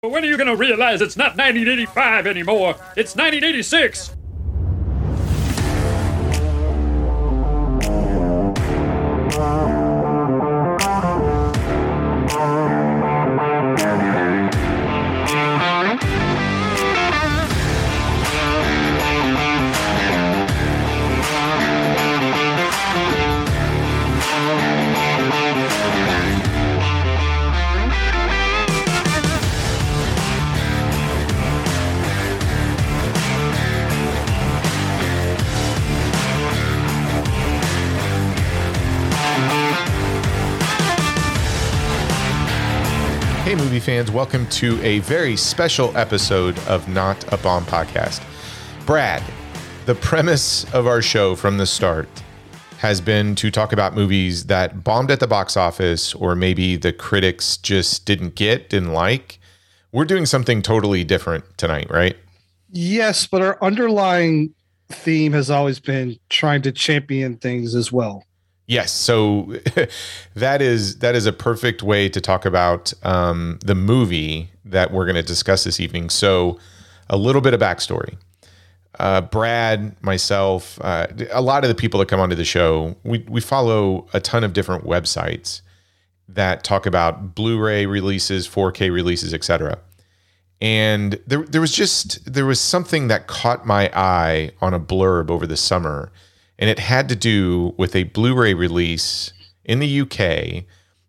But when are you going to realize it's not 1985 anymore? It's 1986. Fans, welcome to a very special episode of Not a Bomb Podcast. Brad, the premise of our show from the start has been to talk about movies that bombed at the box office or maybe the critics just didn't get, didn't like. We're doing something totally different tonight, right? Yes, but our underlying theme has always been trying to champion things as well. Yes, so that is that is a perfect way to talk about um, the movie that we're going to discuss this evening. So, a little bit of backstory. Uh, Brad, myself, uh, a lot of the people that come onto the show, we we follow a ton of different websites that talk about Blu-ray releases, 4K releases, etc. And there there was just there was something that caught my eye on a blurb over the summer and it had to do with a Blu-ray release in the UK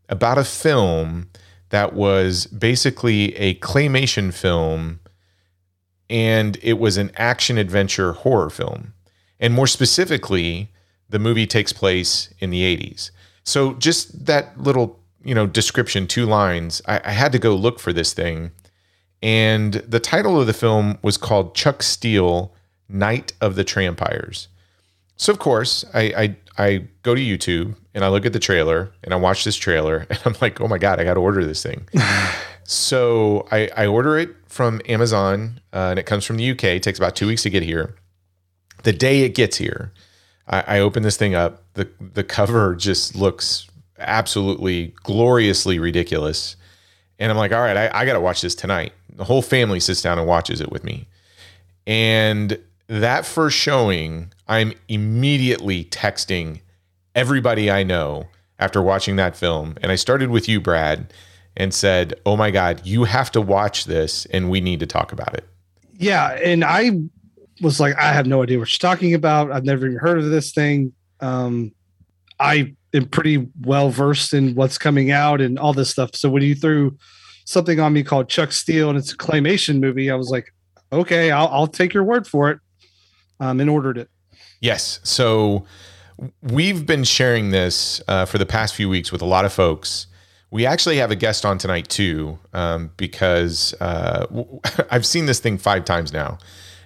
about a film that was basically a claymation film and it was an action adventure horror film. And more specifically, the movie takes place in the 80s. So just that little, you know, description, two lines, I, I had to go look for this thing. And the title of the film was called Chuck Steele, Night of the Trampires. So of course, I, I I go to YouTube and I look at the trailer and I watch this trailer and I'm like, oh my god, I got to order this thing. so I, I order it from Amazon uh, and it comes from the UK. It takes about two weeks to get here. The day it gets here, I, I open this thing up. the The cover just looks absolutely gloriously ridiculous, and I'm like, all right, I, I got to watch this tonight. The whole family sits down and watches it with me, and that first showing, I'm immediately texting everybody I know after watching that film. And I started with you, Brad, and said, Oh my God, you have to watch this and we need to talk about it. Yeah. And I was like, I have no idea what you're talking about. I've never even heard of this thing. Um, I am pretty well versed in what's coming out and all this stuff. So when you threw something on me called Chuck Steele and it's a claymation movie, I was like, okay, I'll, I'll take your word for it um, and ordered it. Yes. So we've been sharing this uh, for the past few weeks with a lot of folks. We actually have a guest on tonight too, um, because uh, w- I've seen this thing five times now.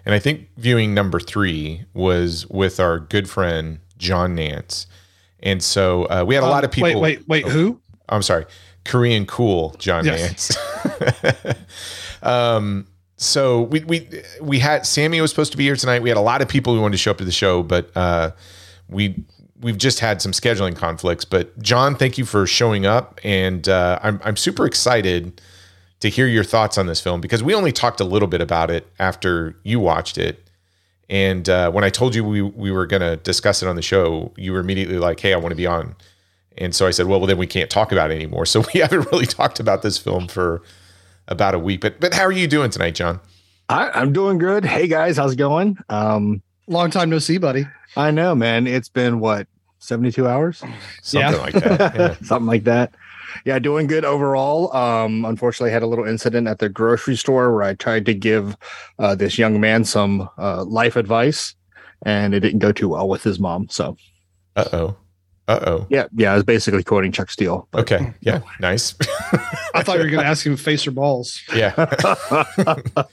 And I think viewing number three was with our good friend, John Nance. And so uh, we had a lot of people. Wait, wait, wait. Oh, who? I'm sorry. Korean cool John Yes. Nance. um, so we we we had Sammy was supposed to be here tonight. We had a lot of people who wanted to show up to the show, but uh, we we've just had some scheduling conflicts. But John, thank you for showing up, and uh, I'm I'm super excited to hear your thoughts on this film because we only talked a little bit about it after you watched it. And uh, when I told you we we were going to discuss it on the show, you were immediately like, "Hey, I want to be on." And so I said, "Well, well, then we can't talk about it anymore." So we haven't really talked about this film for about a week. But but how are you doing tonight, John? I, I'm doing good. Hey guys, how's it going? Um, Long time no see, buddy. I know, man. It's been what 72 hours, Something Yeah. like that. Yeah. something like that. Yeah, doing good overall. Um, unfortunately, I had a little incident at the grocery store where I tried to give uh, this young man some uh, life advice, and it didn't go too well with his mom. So Uh oh. Uh oh. yeah, yeah, I was basically quoting Chuck Steele. but- Okay. Yeah. Nice. I thought you were going to ask him face or balls. yeah.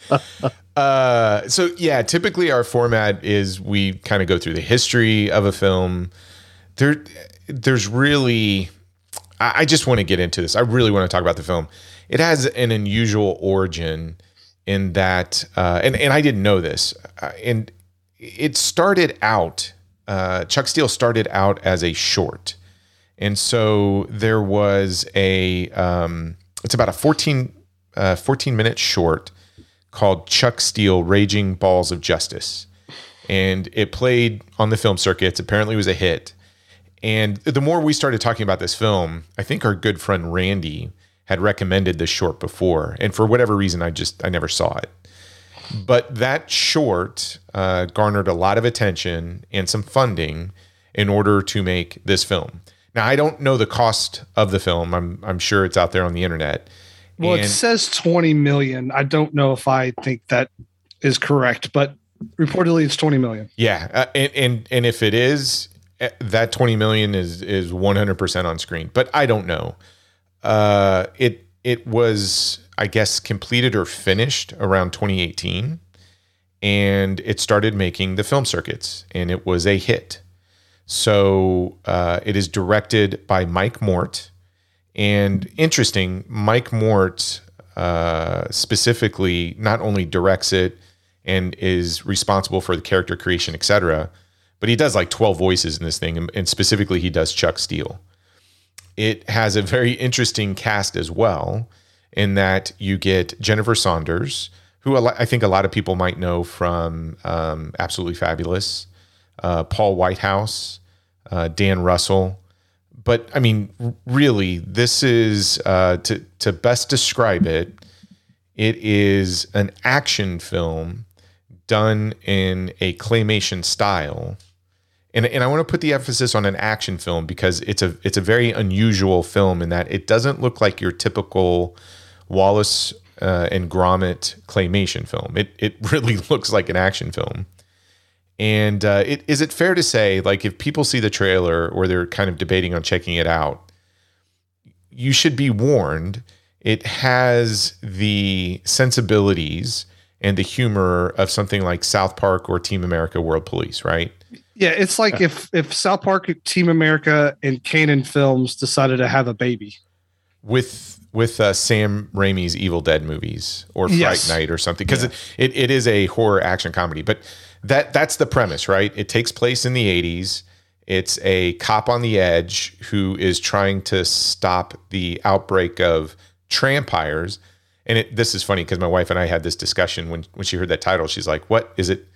uh, so yeah, typically our format is we kind of go through the history of a film. There, there's really, I, I just want to get into this. I really want to talk about the film. It has an unusual origin in that, uh, and and I didn't know this, uh, and it started out. Uh, Chuck Steele started out as a short, and so there was a. Um, it's about a 14 uh, 14 minute short called Chuck Steele Raging Balls of Justice. And it played on the film circuits. Apparently, was a hit. And the more we started talking about this film, I think our good friend Randy had recommended this short before. And for whatever reason, I just, I never saw it. But that short uh, garnered a lot of attention and some funding in order to make this film. Now, I don't know the cost of the film. I'm, I'm sure it's out there on the internet. Well, And- it says 20 million. I don't know if I think that is correct, but reportedly it's 20 million. Yeah, uh, and and and if it is, uh, that twenty million is is one hundred percent on screen. But I don't know. Uh, it it was I guess completed or finished around twenty eighteen, and it started making the film circuits, and it was a hit. So uh, it is directed by Mike Mort, and interesting, Mike Mort uh, specifically not only directs it and is responsible for the character creation, etc., but he does like 12 voices in this thing, and, and specifically he does Chuck Steele. It has a very interesting cast as well, in that you get Jennifer Saunders, who I think a lot of people might know from um, Absolutely Fabulous, uh, Paul Whitehouse, uh, Dan Russell. But I mean, really, this is uh, to to best describe it. It is an action film done in a claymation style. And, and I want to put the emphasis on an action film because it's a it's a very unusual film in that it doesn't look like your typical Wallace uh, and Gromit claymation film. It it really looks like an action film. And uh, it, is it fair to say, like, if people see the trailer or they're kind of debating on checking it out, you should be warned. It has the sensibilities and the humor of something like South Park or Team America World Police, right? Yeah, it's like if if South Park, Team America, and Cannon Films decided to have a baby. With with uh, Sam Raimi's Evil Dead movies or Fright Yes. Night or something, because it, it, it is a horror action comedy. But that that's the premise, right? It takes place in the '80s. It's a cop on the edge who is trying to stop the outbreak of trampires. And it, this is funny because my wife and I had this discussion when when she heard that title. She's like, "What is it?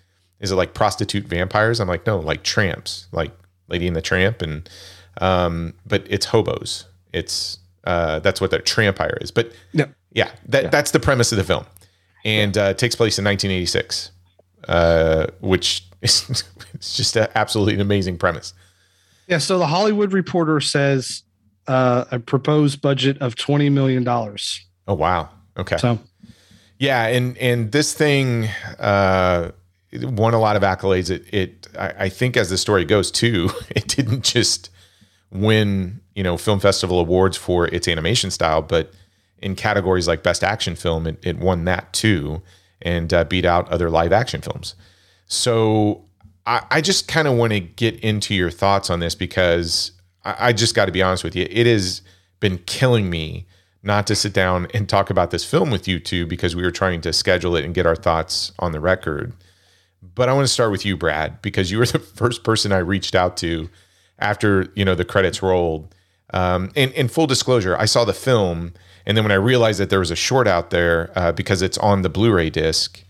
Is it like prostitute vampires?" I'm like, "No, like tramps, like Lady and the Tramp." And um, but it's hobos. It's uh, that's what the trampire is. But Yeah. yeah, that that's the premise of the film, and uh, takes place in 1986, uh, which is it's just an absolutely amazing premise. Yeah, so the Hollywood Reporter says uh, a proposed budget of twenty million dollars. Oh wow, okay. So Yeah, and and this thing uh, it won a lot of accolades. It, it I, I think as the story goes too, it didn't just win you know film festival awards for its animation style, but in categories like best action film, it, it won that too, and uh, beat out other live action films. So I, I just kind of want to get into your thoughts on this because I, I just got to be honest with you, it has been killing me not to sit down and talk about this film with you two because we were trying to schedule it and get our thoughts on the record. But I want to start with you, Brad, because you were the first person I reached out to after you know the credits rolled. Um, and in full disclosure, I saw the film, and then when I realized that there was a short out there uh, because it's on the Blu-ray disc,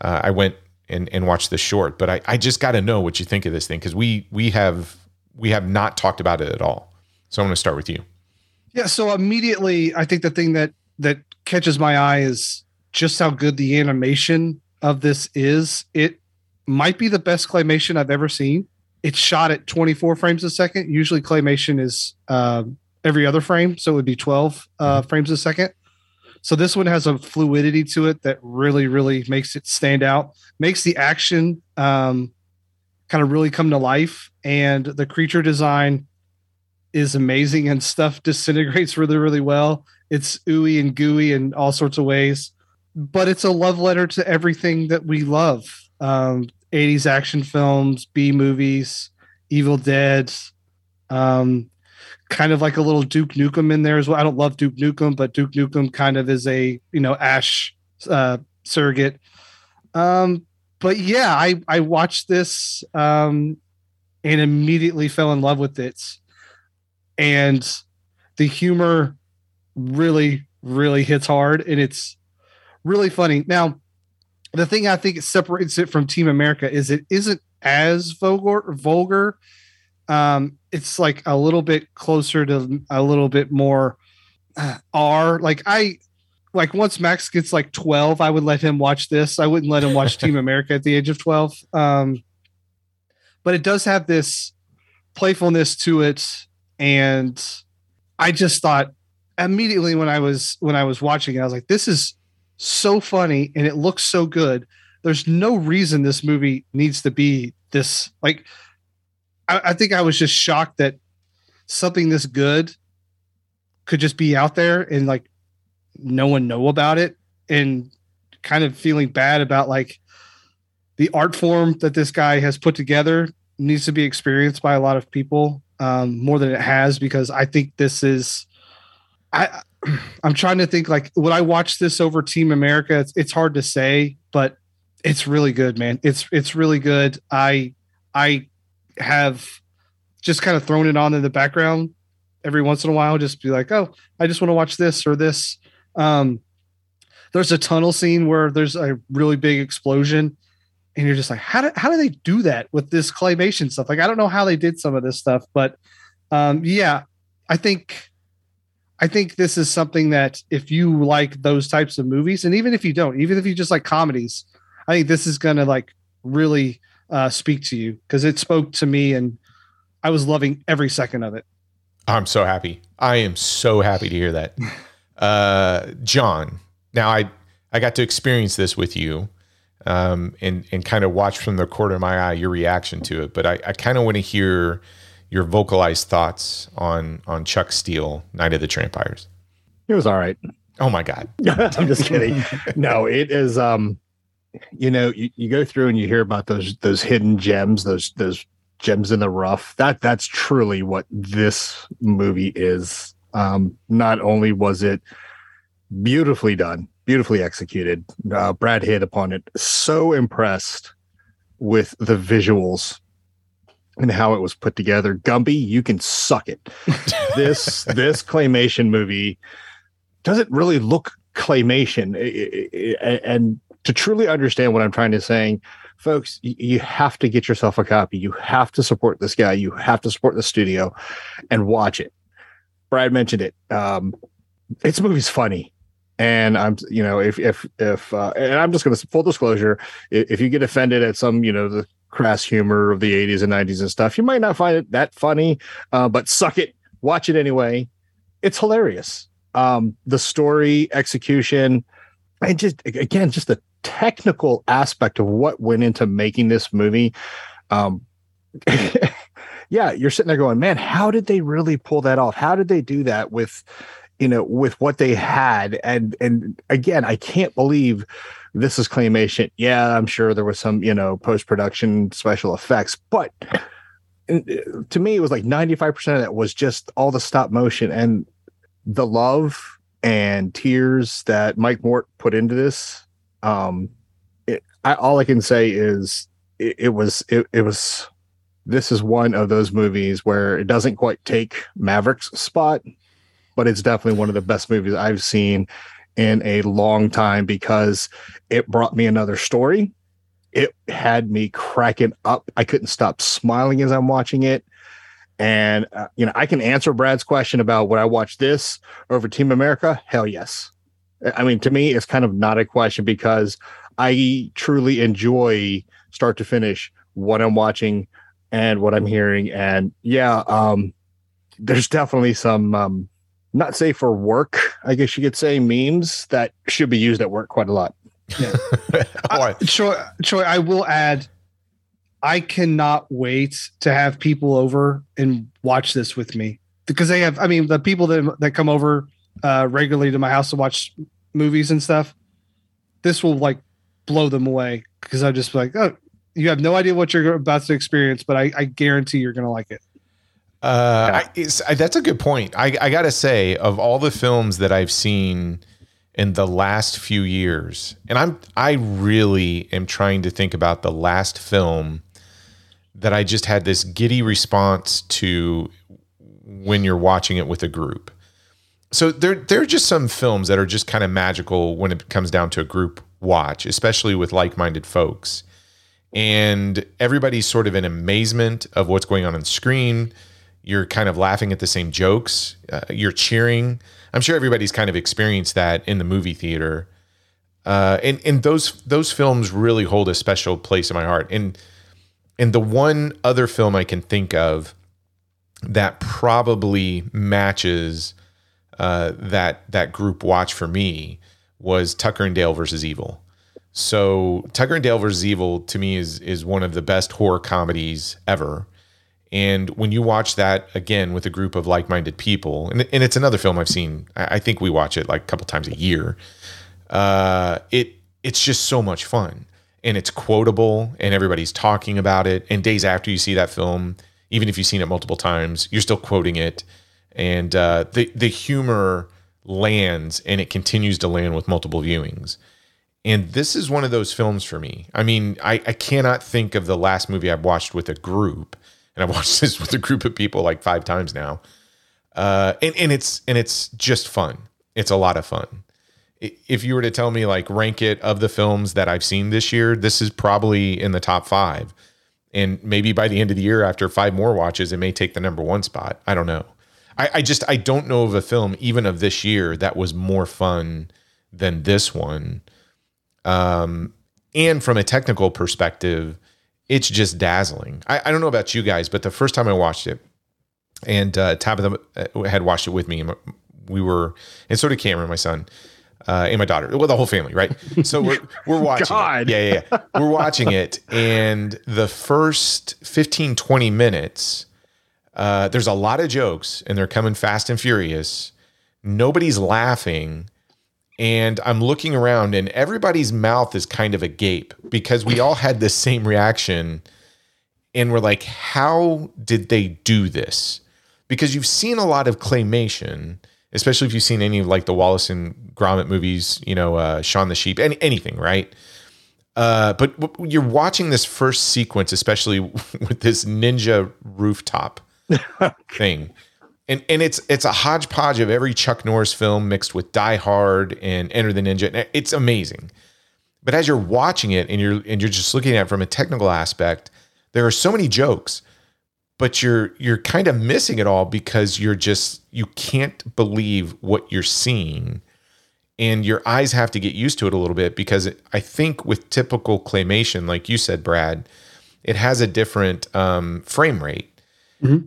uh, I went and, and watched the short. But I, I just got to know what you think of this thing because we we have we have not talked about it at all. So I'm going to start with you. yeah, so immediately I think the thing that that catches my eye is just how good the animation of this is. It might be the best claymation I've ever seen. It's shot at 24 frames a second. Usually claymation is uh, every other frame, so it would be 12 uh, frames a second. So this one has a fluidity to it that really, really makes it stand out. Makes the action um, kind of really come to life, and the creature design is amazing, and stuff disintegrates really, really well. It's ooey and gooey in all sorts of ways, but it's a love letter to everything that we love. Um, 80s action films, B movies, Evil Dead, um, kind of like a little Duke Nukem in there as well. I don't love Duke Nukem, but Duke Nukem kind of is a you know Ash uh, surrogate. Um, but yeah, I I watched this um, and immediately fell in love with it, and the humor really really hits hard and it's really funny. Now, the thing I think it separates it from Team America is it isn't as vulgar vulgar. Um, it's like a little bit closer to a little bit more uh, R. Like I like once Max gets like 12, I would let him watch this. I wouldn't let him watch Team America at the age of 12. Um, but it does have this playfulness to it. And I just thought immediately when I was when I was watching it, I was like, this is so funny and it looks so good. There's no reason this movie needs to be this like I, I think I was just shocked that something this good could just be out there and like no one know about it and kind of feeling bad about like the art form that this guy has put together needs to be experienced by a lot of people um, more than it has because I think this is I I'm trying to think like would I watch this over Team America? It's, it's hard to say, but it's really good, man. It's it's really good. I I have just kind of thrown it on in the background every once in a while, just be like, oh, I just want to watch this or this. Um, there's a tunnel scene where there's a really big explosion, and you're just like, how do how do they do that with this claymation stuff? Like, I don't know how they did some of this stuff, but um, yeah, I think I think this is something that if you like those types of movies, and even if you don't, even if you just like comedies, I think this is gonna like really uh, speak to you because it spoke to me, and I was loving every second of it. I'm so happy. I am so happy to hear that. Uh, John, now I I got to experience this with you, um, and and kind of watch from the corner of my eye your reaction to it. But I, I kind of want to hear your vocalized thoughts on on Chuck Steele, Night of the Trampires. It was all right. Oh my god! I'm just kidding. No, it is. Um, you know, you, you go through and you hear about those those hidden gems, those those gems in the rough. That that's truly what this movie is. Um, not only was it beautifully done, beautifully executed, uh, Brad hit upon it. So impressed with the visuals and how it was put together. Gumby, you can suck it. this this claymation movie doesn't really look claymation, and to truly understand what I'm trying to say, folks, you have to get yourself a copy. You have to support this guy. You have to support the studio, and watch it. Brad mentioned it. Um, it's a movie's funny and i'm you know if if if uh, and i'm just going to full disclosure if, if, you get offended at some you know the crass humor of the 80s and 90s and stuff. You might not find it that funny uh, but suck it. Watch it anyway. It's hilarious. Um the story execution and just again just the technical aspect of what went into making this movie. Um yeah, you're sitting there going, man, how did they really pull that off? How did they do that with, you know, with what they had? And and again, I can't believe this is claymation. Yeah, I'm sure there was some, you know, post production special effects, but to me, it was like 95% of that was just all the stop motion and the love and tears that Mike Mort put into this. Um, it, I, all I can say is it, it was it, it was this is one of those movies where it doesn't quite take Maverick's spot, but it's definitely one of the best movies I've seen in a long time because it brought me another story. It had me cracking up. I couldn't stop smiling as I'm watching it. And, uh, you know, I can answer Brad's question about would I watch this over Team America? Hell yes. I mean, to me, it's kind of not a question because I truly enjoy start to finish what I'm watching and what I'm hearing. And yeah, um, there's definitely some um, not safe for work, I guess you could say, memes that should be used at work quite a lot. Yeah. uh, Troy, Troy, I will add, I cannot wait to have people over and watch this with me because they have. I mean, the people that that come over uh, regularly to my house to watch movies and stuff, this will like blow them away because I'm just like, oh, you have no idea what you're about to experience, but I, I guarantee you're going to like it. Uh, I, I, that's a good point. I, I got to say, of all the films that I've seen in the last few years, and I'm I really am trying to think about the last film that I just had this giddy response to when you're watching it with a group. so there there are just some films that are just kind of magical when it comes down to a group watch, especially with like-minded folks. And everybody's sort of in amazement of what's going on on screen. You're kind of laughing at the same jokes. Uh, you're cheering. I'm sure everybody's kind of experienced that in the movie theater. Uh, and and those those films really hold a special place in my heart. And and the one other film I can think of that probably matches uh, that that group watch for me was Tucker and Dale versus Evil. So Tucker and Dale versus Evil to me is is one of the best horror comedies ever. And when you watch that again with a group of like-minded people, and, and it's another film I've seen, I, I think we watch it like a couple times a year. Uh, it it's just so much fun, and it's quotable, and everybody's talking about it. And days after you see that film, even if you've seen it multiple times, you're still quoting it, and uh, the the humor lands, and it continues to land with multiple viewings. And this is one of those films for me. I mean, I, I cannot think of the last movie I've watched with a group, and I've watched this with a group of people like five times now. Uh, and and it's and it's just fun. It's a lot of fun. If you were to tell me like rank it of the films that I've seen this year, this is probably in the top five. And maybe by the end of the year, after five more watches, it may take the number one spot. I don't know. I, I just I don't know of a film even of this year that was more fun than this one. Um, and from a technical perspective, it's just dazzling. I, I don't know about you guys, but the first time I watched it, and uh, Tabitha uh, had watched it with me, and we were, and so did Cameron, my son, uh, and my daughter, well, the whole family, right? So we're we're watching. God. It. Yeah, yeah, yeah. We're watching it, and the first 15, 20 minutes, uh, there's a lot of jokes, and they're coming fast and furious. Nobody's laughing and I'm looking around and everybody's mouth is kind of agape because we all had the same reaction and we're like how did they do this? Because you've seen a lot of claymation especially if you've seen any of like the Wallace and Gromit movies you know uh, Shaun the Sheep any, anything right? Uh, but w- you're watching this first sequence especially with this ninja rooftop thing and and it's it's a hodgepodge of every Chuck Norris film mixed with Die Hard and Enter the Ninja. It's amazing. But as you're watching it and you're and you're just looking at it from a technical aspect, there are so many jokes, but you're you're kind of missing it all because you're just you can't believe what you're seeing. And your eyes have to get used to it a little bit because it, I think with typical claymation, like you said, Brad, it has a different um, frame rate.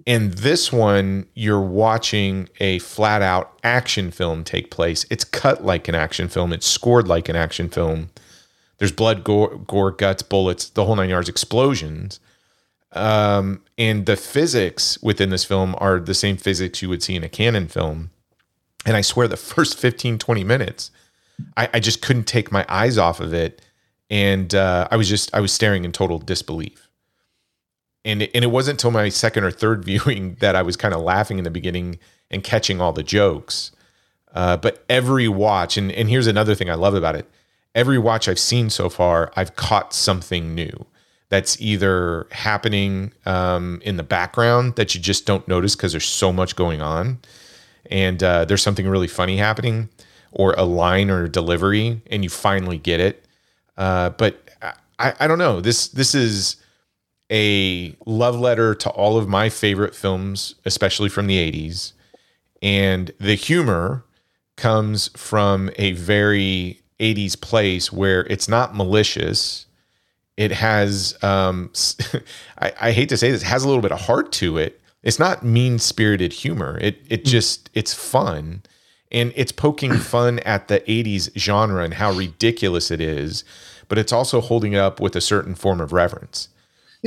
In this one, you're watching a flat out action film take place. It's cut like an action film, it's scored like an action film. There's blood, gore, gore guts, bullets, the whole nine yards, explosions. Um, and the physics within this film are the same physics you would see in a Cannon film. And I swear, the first 15, 20 minutes, I, I just couldn't take my eyes off of it. And uh, I was just, I was staring in total disbelief and it, and it wasn't until my second or third viewing that I was kind of laughing in the beginning and catching all the jokes. Uh, but every watch, and and here's another thing I love about it: every watch I've seen so far, I've caught something new that's either happening um, in the background that you just don't notice because there's so much going on, and uh, there's something really funny happening, or a line or a delivery, and you finally get it. Uh, but I, I don't know. This this is a love letter to all of my favorite films, especially from the 80s. And the humor comes from a very 80s place where it's not malicious. It has, um, I, I hate to say this, has a little bit of heart to it. It's not mean spirited humor. It, it just, it's fun. And it's poking fun at the 80s genre and how ridiculous it is. But it's also holding it up with a certain form of reverence.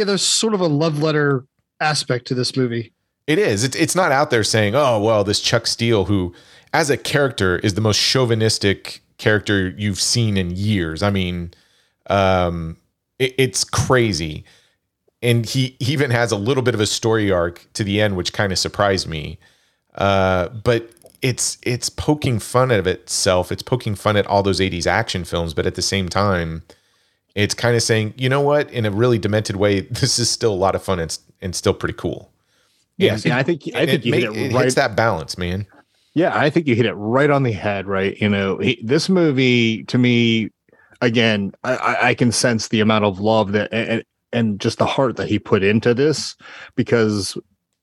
Yeah, there's sort of a love letter aspect to this movie. It is. It's not out there saying, "Oh, well, this Chuck Steele, who as a character is the most chauvinistic character you've seen in years." I mean, um, it, it's crazy, and he, he even has a little bit of a story arc to the end, which kind of surprised me. Uh, but it's it's poking fun at itself. It's poking fun at all those '80s action films, but at the same time, it's kind of saying, you know what, in a really demented way, this is still a lot of fun and, and still pretty cool. Yeah, I think I And think you ma- hit it it right. hits that balance, man. Yeah, I think you hit it right on the head, right? You know, he, this movie to me, again, I- I, I can sense the amount of love that and, and just the heart that he put into this because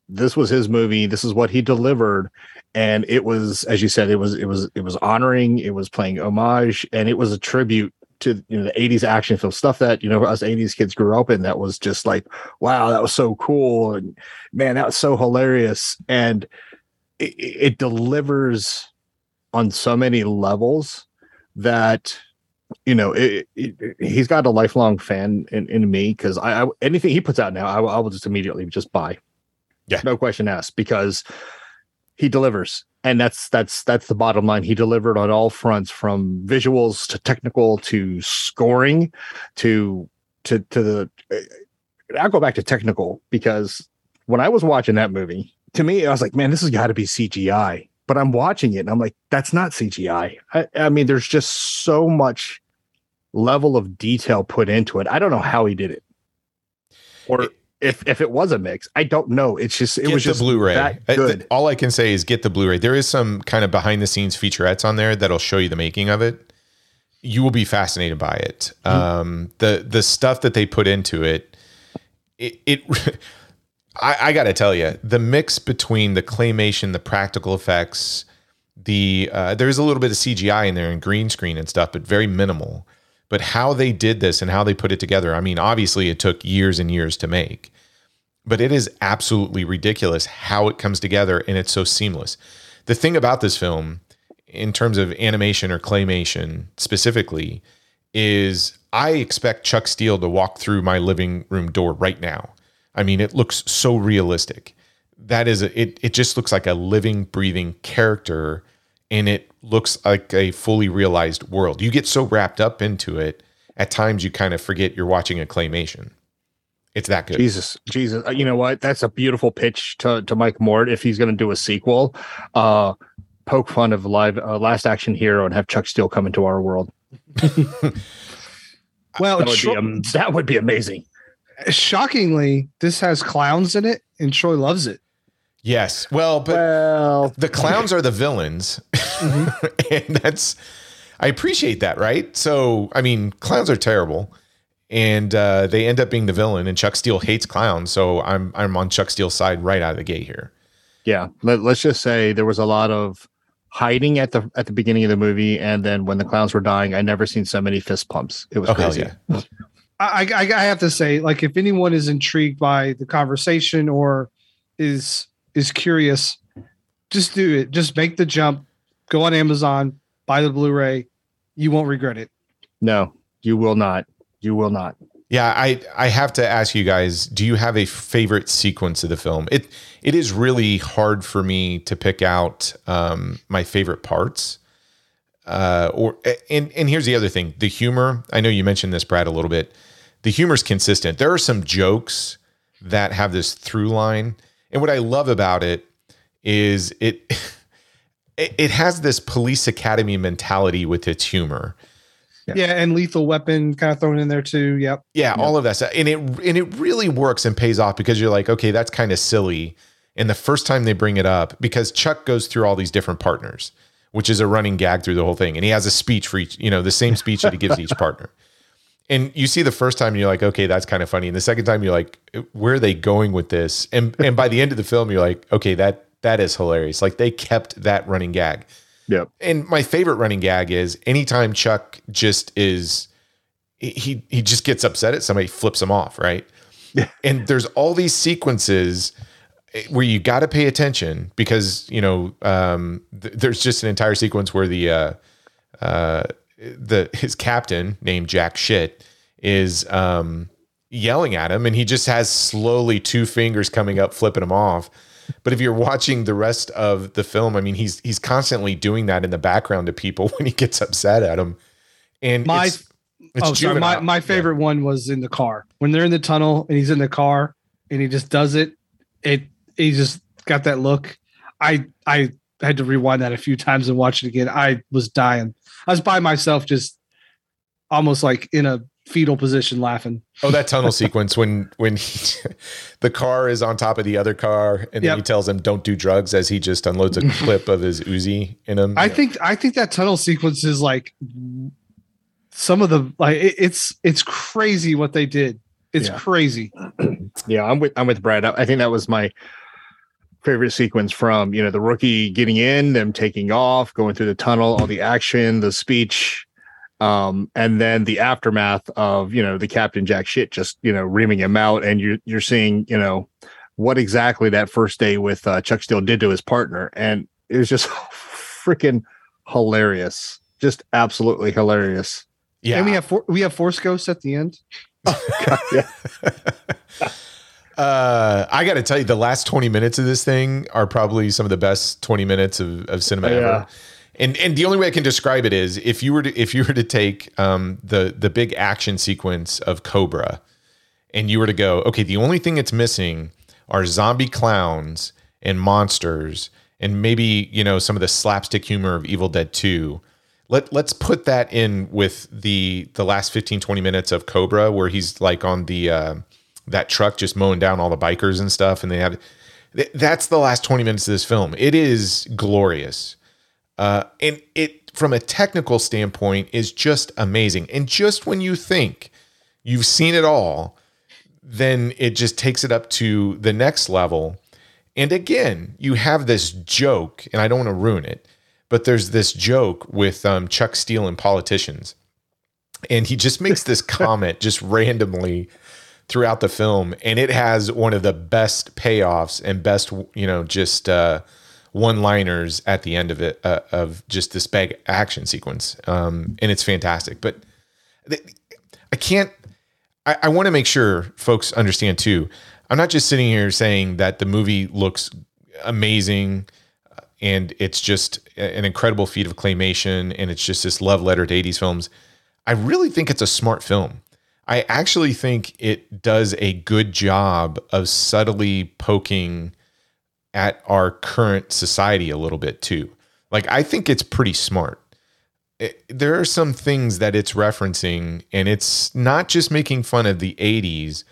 this was his movie. This is what he delivered, and it was, as you said, it was it was it was honoring. It was playing homage, and it was a tribute to you know the 80s action film stuff that you know us 80s kids grew up in that was just like wow that was so cool. And man that was so hilarious. And it, it delivers on so many levels that you know it, it, he's got a lifelong fan in, in me because I, I anything he puts out now I, will- I will just immediately just buy. Yeah. no question asked because he delivers and that's that's that's the bottom line. He delivered on all fronts from visuals to technical to scoring to to to the eh, i'll go back to technical because when i was watching that movie to me i was like man this has got to be cgi but i'm watching it and i'm like that's not cgi I, I mean there's just so much level of detail put into it. I don't know how he did it. Or It- if if it was a mix i don't know it's just it get was the just Blu-ray. that th- good all I can say is get the Blu-ray. There is some kind of behind the scenes featurettes on there that'll show you the making of it. You will be fascinated by it. Mm-hmm. Um, the the stuff that they put into it, it, it I, I got to tell you, the mix between the claymation, the practical effects, the uh, there's a little bit of CGI in there and green screen and stuff, but very minimal. But how they did this and how they put it together, I mean, obviously it took years and years to make but it is absolutely ridiculous how it comes together and it's so seamless. The thing about this film, in terms of animation or claymation specifically, is I expect Chuck Steele to walk through my living room door right now. I mean, it looks so realistic. That is, it. It just looks like a living, breathing character, and it looks like a fully realized world. You get so wrapped up into it, at times you kind of forget you're watching a claymation. It's that good. Jesus, Jesus. Uh, You know what? That's a beautiful pitch to, to Mike Mort if he's going to do a sequel. Uh, poke fun of live uh, Last Action Hero and have Chuck Steele come into our world. Well, That would, Tro- be, um, that would be amazing. shockingly, this has clowns in it, and Troy loves it. Yes. Well, but well, the clowns are the villains. and that's I appreciate that, right? So, I mean, clowns are terrible. And uh, they end up being the villain, and Chuck Steele hates clowns. So I'm I'm on Chuck Steele's side right out of the gate here. yeah. Let, let's just say there was a lot of hiding at the at the beginning of the movie, and then when the clowns were dying, I never seen so many fist pumps. It was Oh crazy. yeah! I, I, I have to say, like, if anyone is intrigued by the conversation or is is curious, just do it. Just make the jump. Go on Amazon, buy the Blu-ray. You won't regret it. No, you will not. You will not. Yeah, I I have to ask you guys, do you have a favorite sequence of the film? It it is really hard for me to pick out um, my favorite parts. Uh, or and and here's the other thing: the humor. I know you mentioned this, Brad, a little bit. The humor's consistent. There are some jokes that have this through line, and what I love about it is it it, has this police academy mentality with its humor. Yeah, and Lethal Weapon kind of thrown in there too. Yep. Yeah, all of that stuff. And it and it really works and pays off because you're like, okay, that's kind of silly. And the first time they bring it up, because Chuck goes through all these different partners, which is a running gag through the whole thing. And he has a speech for each, you know, the same speech that he gives each partner. And you see the first time you're like, okay, that's kind of funny. And the second time you're like, where are they going with this? And and by the end of the film, you're like, okay, that that is hilarious. Like they kept that running gag. Yep. And my favorite running gag is anytime Chuck just is he he just gets upset at somebody, flips him off, right? Yeah. And there's all these sequences where you got to pay attention because you know um, th- there's just an entire sequence where the uh, uh, the his captain named Jack Shit is um, yelling at him, and he just has slowly two fingers coming up, flipping him off. But if you're watching the rest of the film, I mean, he's he's constantly doing that in the background to people when he gets upset at them. And My- it's, it's oh, sorry. My, juvenile. my Yeah. favorite one was in the car when they're in the tunnel and he's in the car and he just does it. It he just got that look. I I had to rewind that a few times and watch it again. I was dying. I was by myself, just almost like in a fetal position laughing. Oh, that tunnel sequence when when he, the car is on top of the other car, and then Yep. he tells him don't do drugs as he just unloads a clip of his Uzi in him. I think I think that tunnel sequence is like some of the like it- it's it's crazy what they did. It's Yeah. crazy. Yeah, I'm with I'm with Brad. I I think that was my favorite sequence from you know the rookie getting in, them taking off, going through the tunnel, all the action, the speech, um, and then the aftermath of you know the Captain Jack shit just you know reaming him out, and you're you're seeing you know what exactly that first day with uh, Chuck Steele did to his partner, and it was just freaking hilarious, just absolutely hilarious. yeah. And we have four, we have Force ghosts at the end. yeah, uh, I got to tell you, the last 20 minutes of this thing are probably some of the best 20 minutes of, of cinema Yeah. ever. And and the only way I can describe it is if you were to if you were to take um, the the big action sequence of Cobra, and you were to go, okay, the only thing it's missing are zombie clowns and monsters, and maybe you know some of the slapstick humor of Evil Dead Two. Let let's put that in with the the last 15, 20 minutes of Cobra, where he's like on the uh, that truck just mowing down all the bikers and stuff, and they had that's the last 20 minutes of this film. It is glorious. Uh, and it, from a technical standpoint, is just amazing. And just when you think you've seen it all, then it just takes it up to the next level. And again, you have this joke, and I don't want to ruin it, but there's this joke with um, Chuck Steele and politicians. And he just makes this comment just randomly throughout the film. And it has one of the best payoffs and best, you know, just uh, one liners at the end of it, uh, of just this big action sequence. Um, and it's fantastic. But I can't, I, I want to make sure folks understand too. I'm not just sitting here saying that the movie looks amazing uh, and it's just an incredible feat of claymation and it's just this love letter to 80s films. I really think it's a smart film. I actually think it does a good job of subtly poking at our current society a little bit too. Like I think it's pretty smart. It- there are some things that it's referencing and it's not just making fun of the 80s,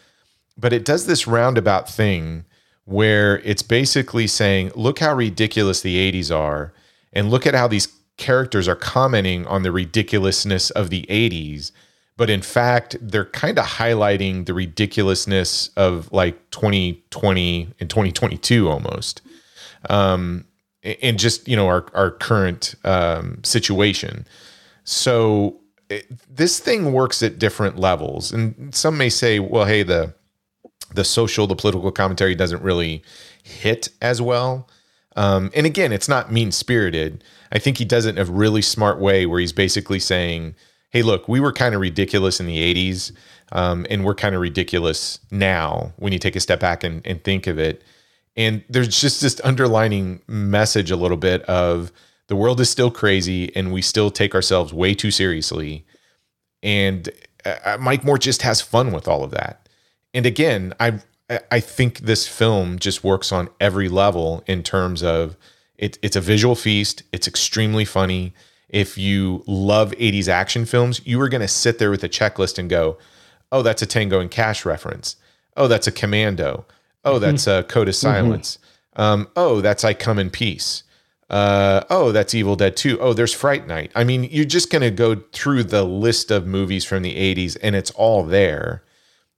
but it does this roundabout thing where it's basically saying, look how ridiculous the 80s are and look at how these characters are commenting on the ridiculousness of the 80s but in fact they're kind of highlighting the ridiculousness of like 2020 and 2022 almost. Um and just you know our our current um situation. So it, this thing works at different levels. And some may say well hey the the social the political commentary doesn't really hit as well. Um, and again it's not mean spirited i think he does it in a really smart way where he's basically saying hey look we were kind of ridiculous in the 80s um, and we're kind of ridiculous now when you take a step back and, and think of it and there's just this underlining message a little bit of the world is still crazy and we still take ourselves way too seriously and uh, Mike Mort just has fun with all of that. And again, I I think this film just works on every level in terms of it, it's a visual feast. It's extremely funny. If you love 80s action films, you are going to sit there with a checklist and go, "Oh, that's a Tango and Cash reference. Oh, that's a Commando. Oh, that's a Code of Silence. Um, oh, that's I Come in Peace. Uh, oh, that's Evil Dead 2. Oh, there's Fright Night. I mean, you're just going to go through the list of movies from the 80s and it's all there.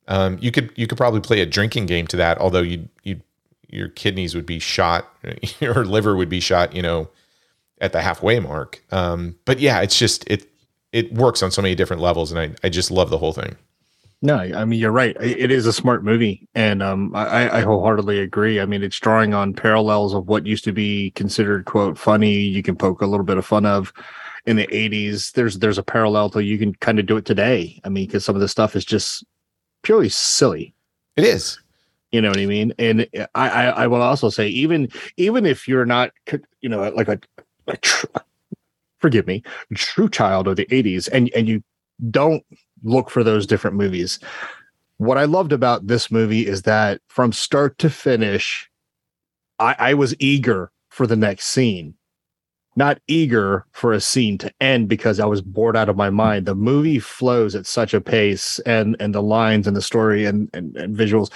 Um, you could you could probably play a drinking game to that, although you you your kidneys would be shot, your liver would be shot, you know, at the halfway mark. Um, but yeah, it's just it it works on so many different levels, and I I just love the whole thing. No, I mean you're right. It is a smart movie, and um, I, I wholeheartedly agree. I mean, it's drawing on parallels of what used to be considered "quote" funny. You can poke a little bit of fun of in the '80s. There's there's a parallel to you can kind of do it today. I mean, because some of the stuff is just purely silly. It is. You know what I mean? And I, I, I will also say, even even if you're not, you know, like a, tr- forgive me, true child of the '80s, and and you don't look for those different movies. What I loved about this movie is that from start to finish, I, I was eager for the next scene. not eager for a scene to end because I was bored out of my mind. The movie flows at such a pace and and the lines and the story and and, and visuals.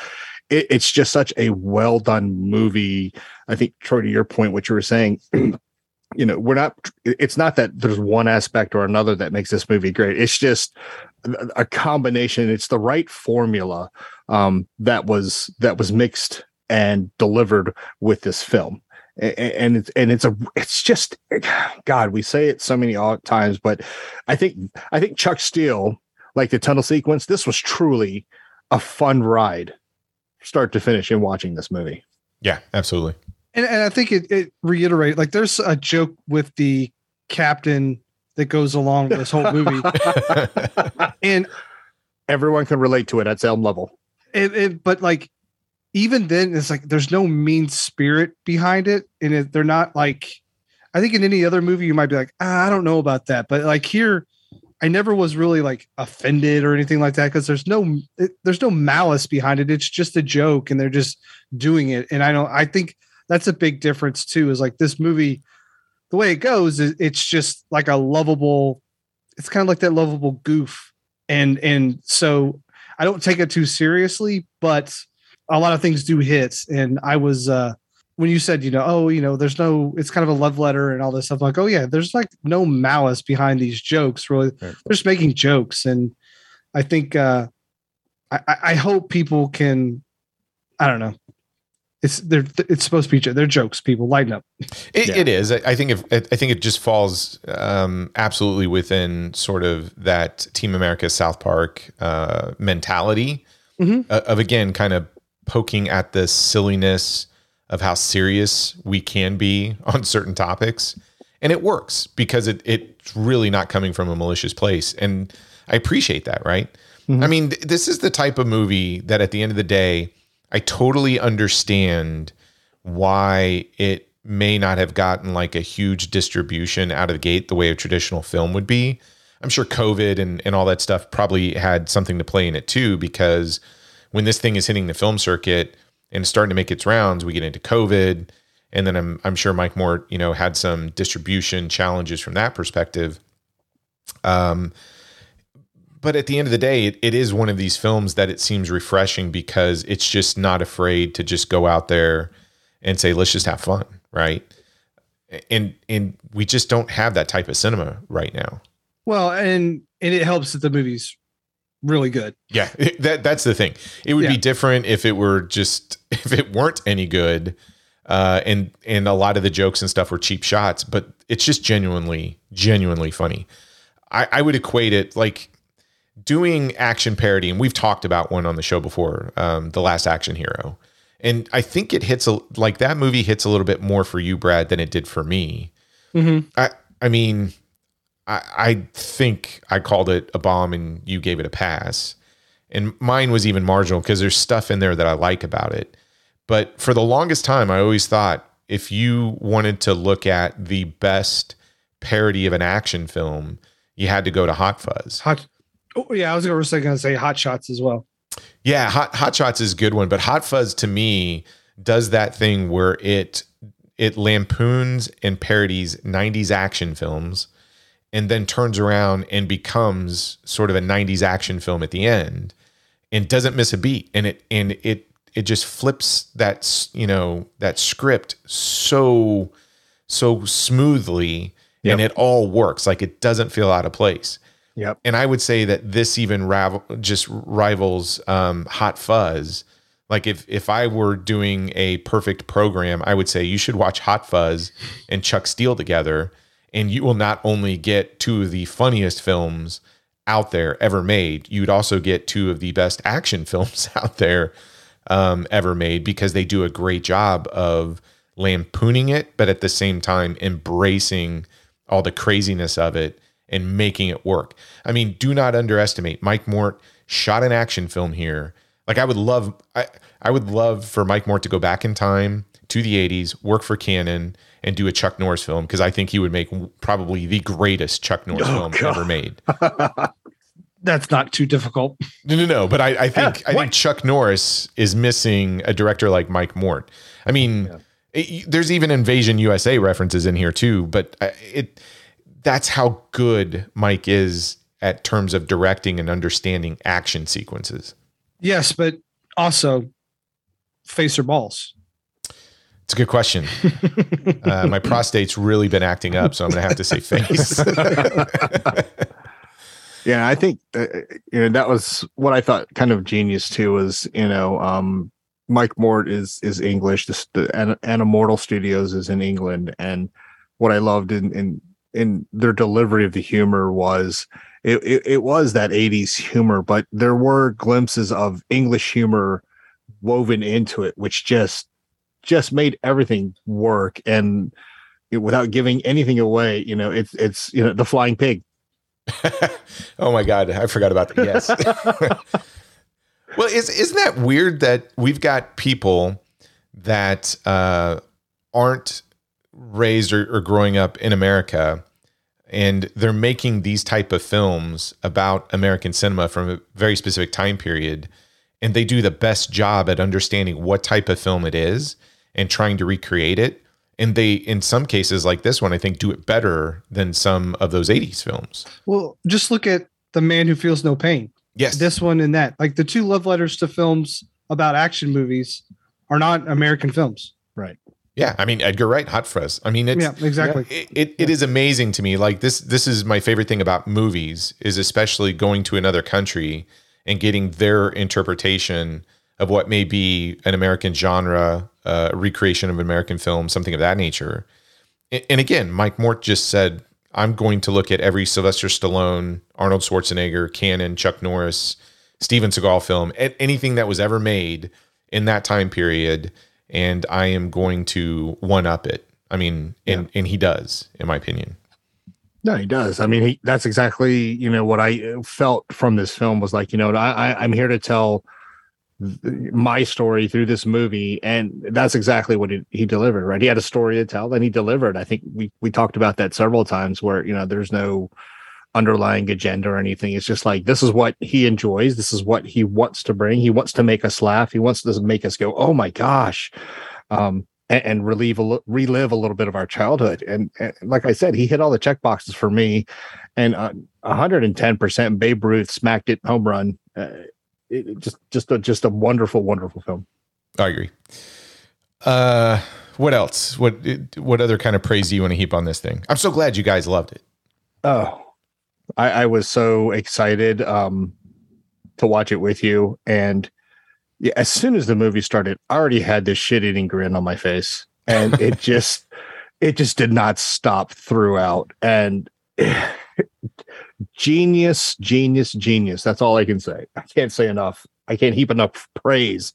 It, it's just such a well done movie. I think Troy, to your point, what you were saying, you know, we're not. It's not that there's one aspect or another that makes this movie great. It's just a combination. It's the right formula um, that was that was mixed and delivered with this film and it's and it's a it's just god we say it so many times but i think i think chuck steele like the tunnel sequence this was truly a fun ride start to finish in watching this movie yeah absolutely and, and i think it, it reiterate like there's a joke with the captain that goes along with this whole movie. And everyone can relate to it at some level. It, it but like even then it's like there's no mean spirit behind it. And it, they're not like i think in any other movie you might be like ah, i don't know about that. But like here i never was really like offended or anything like that because there's no it, there's no malice behind it. It's just a joke and they're just doing it. And i don't i think that's a big difference too is like this movie the way it goes it's just like a lovable it's kind of like that lovable goof and and so i don't take it too seriously but a lot of things do hit. And I was uh when you said, you know, oh, you know, there's no, it's kind of a love letter and all this stuff. Like, oh yeah, there's like no malice behind these jokes. Really, they're just making jokes, and I think uh I, I hope people can, I don't know, it's they're it's supposed to be they're jokes people lighten up it, yeah. it is i think if i think it just falls um, absolutely within sort of that team america south park uh, mentality mm-hmm. of again kind of poking at the silliness of how serious we can be on certain topics. And it works because it it's really not coming from a malicious place. And I appreciate that, right? Mm-hmm. I mean, th- this is the type of movie that at the end of the day, I totally understand why it may not have gotten like a huge distribution out of the gate the way a traditional film would be. I'm sure COVID and, and all that stuff probably had something to play in it too, because when this thing is hitting the film circuit and starting to make its rounds, we get into COVID. And then I'm, I'm sure Mike Mort, you know, had some distribution challenges from that perspective. Um, but at the end of the day, it, it is one of these films that it seems refreshing because it's just not afraid to just go out there and say, let's just have fun, right? And and we just don't have that type of cinema right now. Well, and and it helps that the movie's really good. Yeah, that that's the thing. It would yeah. be different if it were just if it weren't any good, uh, and and a lot of the jokes and stuff were cheap shots. But it's just genuinely genuinely funny. I, I would equate it like doing action parody, and we've talked about one on the show before, um, the Last Action Hero, and I think it hits a like that movie hits a little bit more for you, Brad, than it did for me. Mm-hmm. I I mean I, I think I called it a bomb and you gave it a pass. And mine was even marginal because there's stuff in there that I like about it. But for the longest time, I always thought if you wanted to look at the best parody of an action film, you had to go to Hot Fuzz. Hot, oh yeah, I was going to say Hot Shots as well. Yeah, Hot Hot Shots is a good one, but Hot Fuzz to me does that thing where it it lampoons and parodies 90s action films and then turns around and becomes sort of a 90s action film at the end and doesn't miss a beat and it and it it just flips that you know that script so so smoothly yep. and it all works like it doesn't feel out of place yep. And i would say that this even rav- just rivals um, hot fuzz. Like if if i were doing a perfect program i would say you should watch hot fuzz and chuck steele together and you will not only get two of the funniest films out there ever made, you'd also get two of the best action films out there um, ever made because they do a great job of lampooning it, but at the same time embracing all the craziness of it and making it work. I mean, do not underestimate Mike Mort shot an action film here. Like I would love I I would love for Mike Mort to go back in time to the 80s, work for Cannon and do a Chuck Norris film because I think he would make probably the greatest Chuck Norris oh, film God. ever made. That's not too difficult. No, no, no. But I, I think yeah, I think Chuck Norris is missing a director like Mike Mort. I mean, yeah. It, there's even Invasion USA references in here too, but uh, it that's how good Mike is at terms of directing and understanding action sequences. Yes, but also face or balls. It's a good question. uh, my prostate's really been acting up, so I'm going to have to say face. yeah, I think uh, you know that was what I thought kind of genius too. Was you know um, Mike Mort is is English. This the Animortal Studios is in England, and what I loved in in in their delivery of the humor was it, it, it was that 80s humor, but there were glimpses of English humor woven into it, which just just made everything work. And it, without giving anything away you know it's it's you know the flying pig. Oh my god i forgot about that. Yes. Well is, isn't that weird that we've got people that uh, aren't raised or, or growing up in america and they're making these type of films about american cinema from a very specific time period and they do the best job at understanding what type of film it is and trying to recreate it. And they, in some cases like this one, I think do it better than some of those 80s films. Well, just look at The Man Who Feels No Pain. Yes. This one and that. Like the two love letters to films about action movies are not American films. Yeah, I mean Edgar Wright, Hot Fuzz. I mean, it's, yeah, exactly. It, it, it is amazing to me. Like this, this is my favorite thing about movies is especially going to another country and getting their interpretation of what may be an American genre, uh, recreation of an American film, something of that nature. And, and again, Mike Mort just said, I'm going to look at every Sylvester Stallone, Arnold Schwarzenegger, Cannon, Chuck Norris, Steven Seagal film, anything that was ever made in that time period, and I am going to one up it. I mean, and yeah. and he does, in my opinion. No, he does. I mean, he, that's exactly you know what I felt from this film was like. You know, I, I I'm here to tell my story through this movie and that's exactly what he, he delivered right he had a story to tell and he delivered i think we we talked about that several times where you know there's no underlying agenda or anything it's just like this is what he enjoys this is what he wants to bring he wants to make us laugh he wants to make us go oh my gosh um and, and relieve a relive a little bit of our childhood and, and, like i said he hit all the check boxes for me and uh, 110% babe ruth smacked it home run uh, it, just just a just a wonderful, wonderful film. I agree. Uh, what else? What what other kind of praise do you want to heap on this thing? I'm so glad you guys loved it. Oh, I, I was so excited um, to watch it with you, and yeah, as soon as the movie started, I already had this shit eating grin on my face, and it just it just did not stop throughout, and. genius, genius, genius. That's all I can say. I can't say enough. I can't heap enough praise.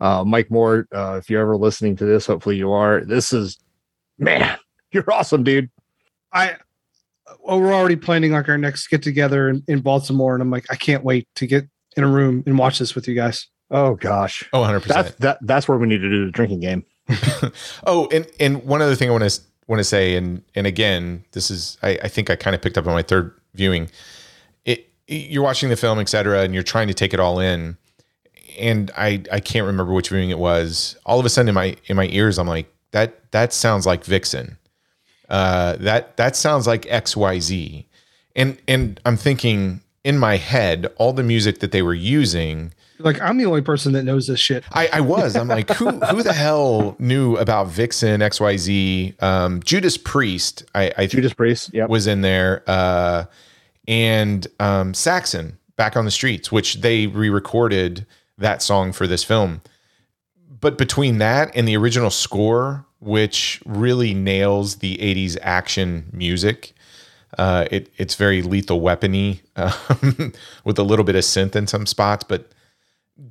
Uh, Mike Mort, uh, if you're ever listening to this, hopefully you are. This is, man, you're awesome, dude. I, well, we're already planning like our next get together in, in Baltimore, and I'm like, I can't wait to get in a room and watch this with you guys. Oh gosh. Oh, 100 That's that. That's where we need to do the drinking game. oh, and and one other thing I want to want to say, and and again, this is I, I think I kind of picked up on my third viewing, it, you're watching the film, etc., and you're trying to take it all in. And I I can't remember which viewing it was. All of a sudden in my in my ears, I'm like that that sounds like Vixen. Uh, that that sounds like X Y Z. And and I'm thinking in my head, all the music that they were using like I'm the only person that knows this shit. I, I was. I'm like, who who the hell knew about Vixen XYZ? Um, Judas Priest. I, I Judas Priest. Yeah, was in there. Uh, and um, Saxon back on the streets, which they re-recorded that song for this film. But between that and the original score, which really nails the '80s action music, uh, it it's very lethal weapony um, with a little bit of synth in some spots, but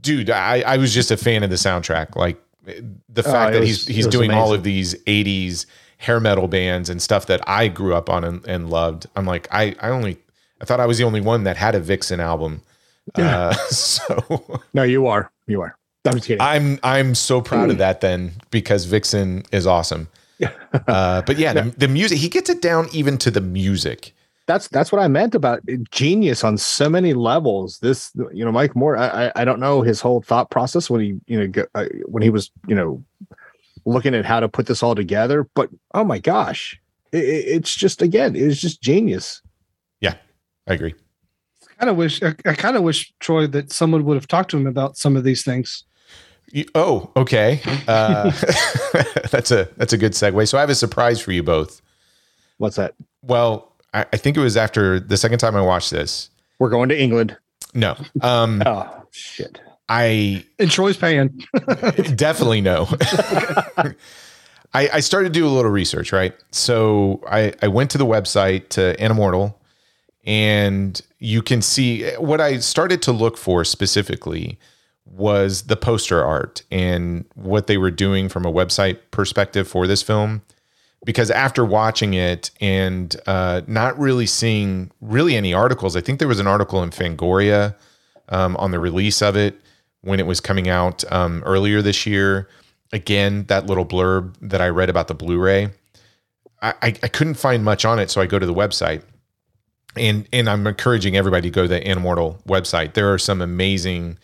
dude, I, I was just a fan of the soundtrack. Like the oh, fact that was, he's he's doing amazing. all of these '80s hair metal bands and stuff that I grew up on and, and, loved. I'm like, I I only I thought I was the only one that had a Vixen album. Yeah. Uh, so no, you are, you are. I'm just kidding. I'm I'm so proud of that then because Vixen is awesome. uh, but yeah, the, the music he gets it down even to the music that's that's what I meant about genius on so many levels. This, you know, Mike Mort. I I don't know his whole thought process when he you know uh, when he was you know looking at how to put this all together. But oh my gosh, it, it's just again, it's just genius. Yeah, I agree. I kind of wish I, I kind of wish Troy that someone would have talked to him about some of these things. You, oh, okay. Uh, that's a that's a good segue. So I have a surprise for you both. What's that? Well, I, I think it was after the second time I watched this. We're going to England. No. Um, Oh shit. I And Troy's paying. definitely no. I, I started to do a little research, right? So I, I went to the website to Animortal, and you can see what I started to look for specifically was the poster art and what they were doing from a website perspective for this film. Because after watching it and uh, not really seeing really any articles, I think there was an article in Fangoria um, on the release of it when it was coming out um, earlier this year. Again, that little blurb that I read about the Blu-ray, I, I, I couldn't find much on it, so I go to the website, and and I'm encouraging everybody to go to the Animortal website. There are some amazing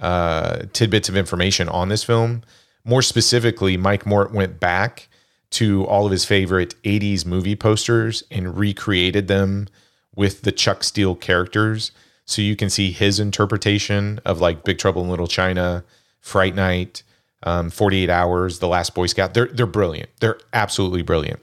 uh, tidbits of information on this film. More specifically, Mike Mort went back to all of his favorite 80s movie posters and recreated them with the Chuck Steele characters. So you can see his interpretation of like Big Trouble in Little China, Fright Night, um, 48 Hours, The Last Boy Scout. They're they're brilliant. They're absolutely brilliant.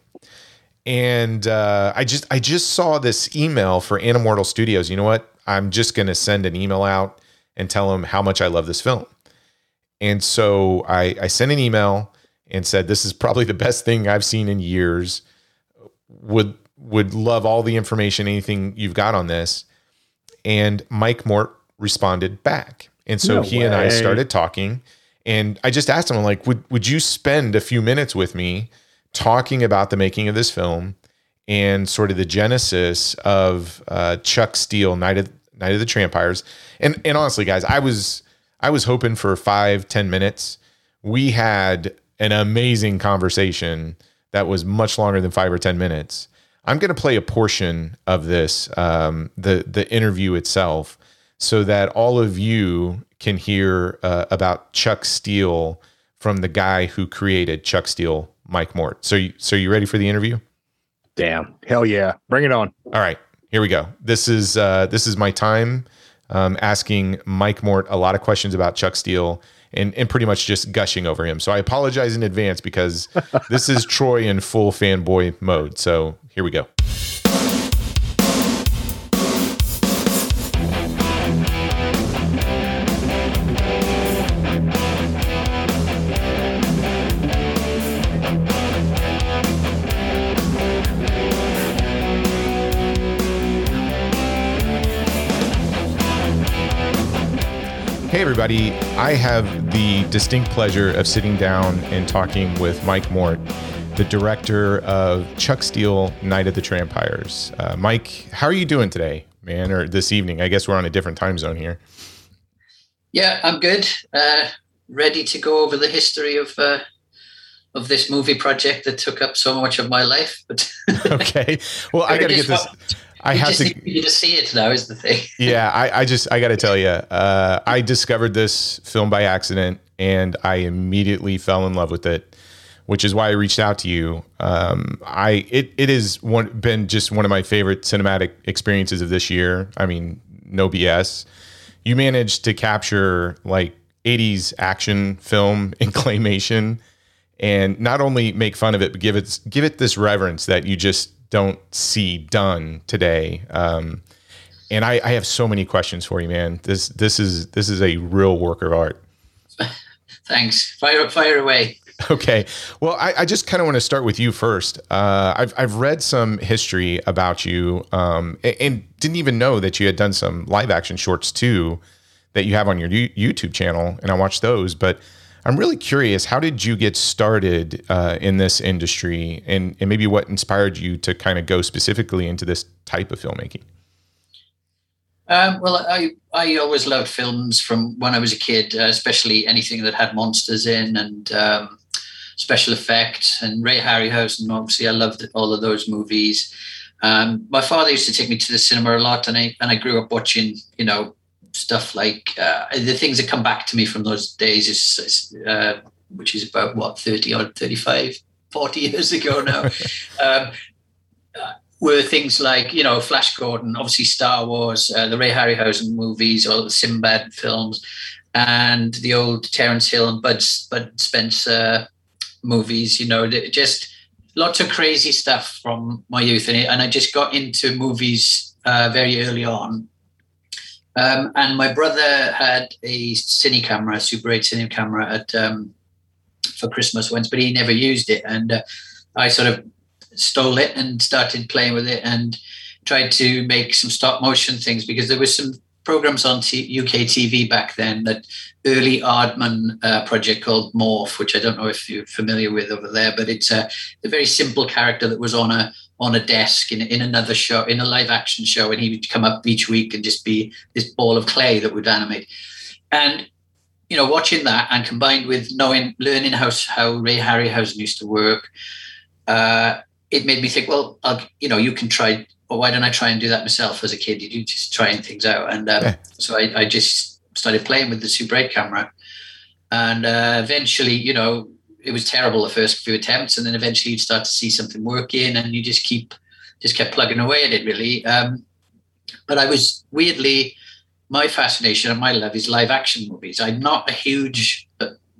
And uh, I just I just saw this email for Animortal Studios. You know what? I'm just gonna send an email out and tell him how much I love this film. And so I, I sent an email and said, "This is probably the best thing I've seen in years. Would would love all the information, anything you've got on this." And Mike Mort responded back, and so No he and I started talking. And I just asked him, I'm like, "Would would you spend a few minutes with me talking about the making of this film and sort of the genesis of uh, Chuck Steele, Night of Night of the Trampires?" And and honestly, guys, I was I was hoping for five ten minutes. We had an amazing conversation that was much longer than five or ten minutes. I'm going to play a portion of this, um, the the interview itself, so that all of you can hear uh, about Chuck Steele from the guy who created Chuck Steele, Mike Mort. So, you, so you ready for the interview? Damn. Hell yeah. Bring it on. All right, here we go. This is uh, this is my time um, asking Mike Mort a lot of questions about Chuck Steele and and pretty much just gushing over him. So I apologize in advance because this is Troy in full fanboy mode. So here we go. Everybody. I have the distinct pleasure of sitting down and talking with Mike Mort, the director of Chuck Steele Night of the Trampires. Uh, Mike, how are you doing today, man, or this evening? I guess we're on a different time zone here. Yeah, I'm good. Uh, ready to go over the history of uh, of this movie project that took up so much of my life. But Okay. Well, I got to get this. I we have just to. need you to see it now. Is the thing. yeah, I, I just I got to tell you, uh, I discovered this film by accident, and I immediately fell in love with it, which is why I reached out to you. Um, I it it has one been just one of my favorite cinematic experiences of this year. I mean, no BS. You managed to capture like '80s action film in claymation, and not only make fun of it, but give it give it this reverence that you just don't see done today. Um, and I, I have so many questions for you, man. This this is this is a real work of art. Thanks. Fire fire away. Okay. Well, I, I just kind of want to start with you first. Uh, I've I've read some history about you, um, and, and didn't even know that you had done some live action shorts too, that you have on your You- YouTube channel, and I watched those. But I'm really curious, how did you get started uh, in this industry, and and maybe what inspired you to kind of go specifically into this type of filmmaking? Um, well, I I always loved films from when I was a kid, uh, especially anything that had monsters in and um, special effects and Ray Harryhausen. Obviously, I loved all of those movies. Um, my father used to take me to the cinema a lot, and I and I grew up watching, you know, stuff like uh, the things that come back to me from those days is, is uh, which is about what 30 or 35, 40 years ago now. um, uh, were things like you know Flash Gordon, obviously Star Wars, uh, the Ray Harryhausen movies, or the Sinbad films, and the old Terence Hill and Bud Bud Spencer movies. You know, just lots of crazy stuff from my youth, and, and I just got into movies uh, very early on. Um, and my brother had a cine camera, a Super 8 cine camera at um, for Christmas once, but he never used it. And uh, I sort of stole it and started playing with it and tried to make some stop motion things because there was some programs on T- UK TV back then that early Aardman uh, project called Morph, which I don't know if you're familiar with over there, but it's a, a very simple character that was on a on a desk in, in another show, in a live action show, and he would come up each week and just be this ball of clay that would animate. And you know, watching that and combined with knowing, learning how how Ray Harryhausen used to work, uh, it made me think, well, I'll, you know, you can try. Well, why don't I try and do that myself as a kid? You do just trying things out, and um, yeah. so I, I, just started playing with the Super 8 camera, and uh, eventually, you know, it was terrible the first few attempts, and then eventually you'd start to see something working, and you just keep just kept plugging away at it really. Um, but I was weirdly my fascination and my love is live action movies. I'm not a huge,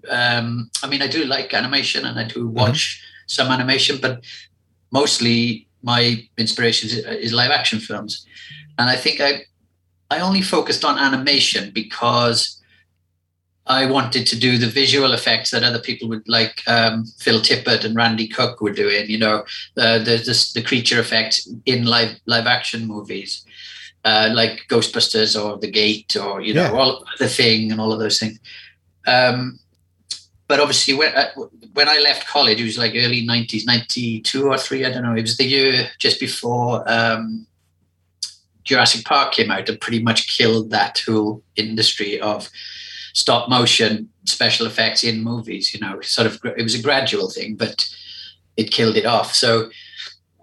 um, I mean, I do like animation and I do mm-hmm. watch mm-hmm. some animation, but mostly my inspiration is, is live action films. And I think I, I only focused on animation because I wanted to do the visual effects that other people would like um, Phil Tippett and Randy Cook were doing, you know, uh, the, the, the creature effects in live live action movies, uh, like Ghostbusters or The Gate or you know yeah. all the Thing and all of those things. Um, but obviously when uh, when I left college, it was like early '90s, '92 or three, I don't know. It was the year just before um, Jurassic Park came out and pretty much killed that whole industry of stop motion special effects in movies. You know, sort of it was a gradual thing, but it killed it off. So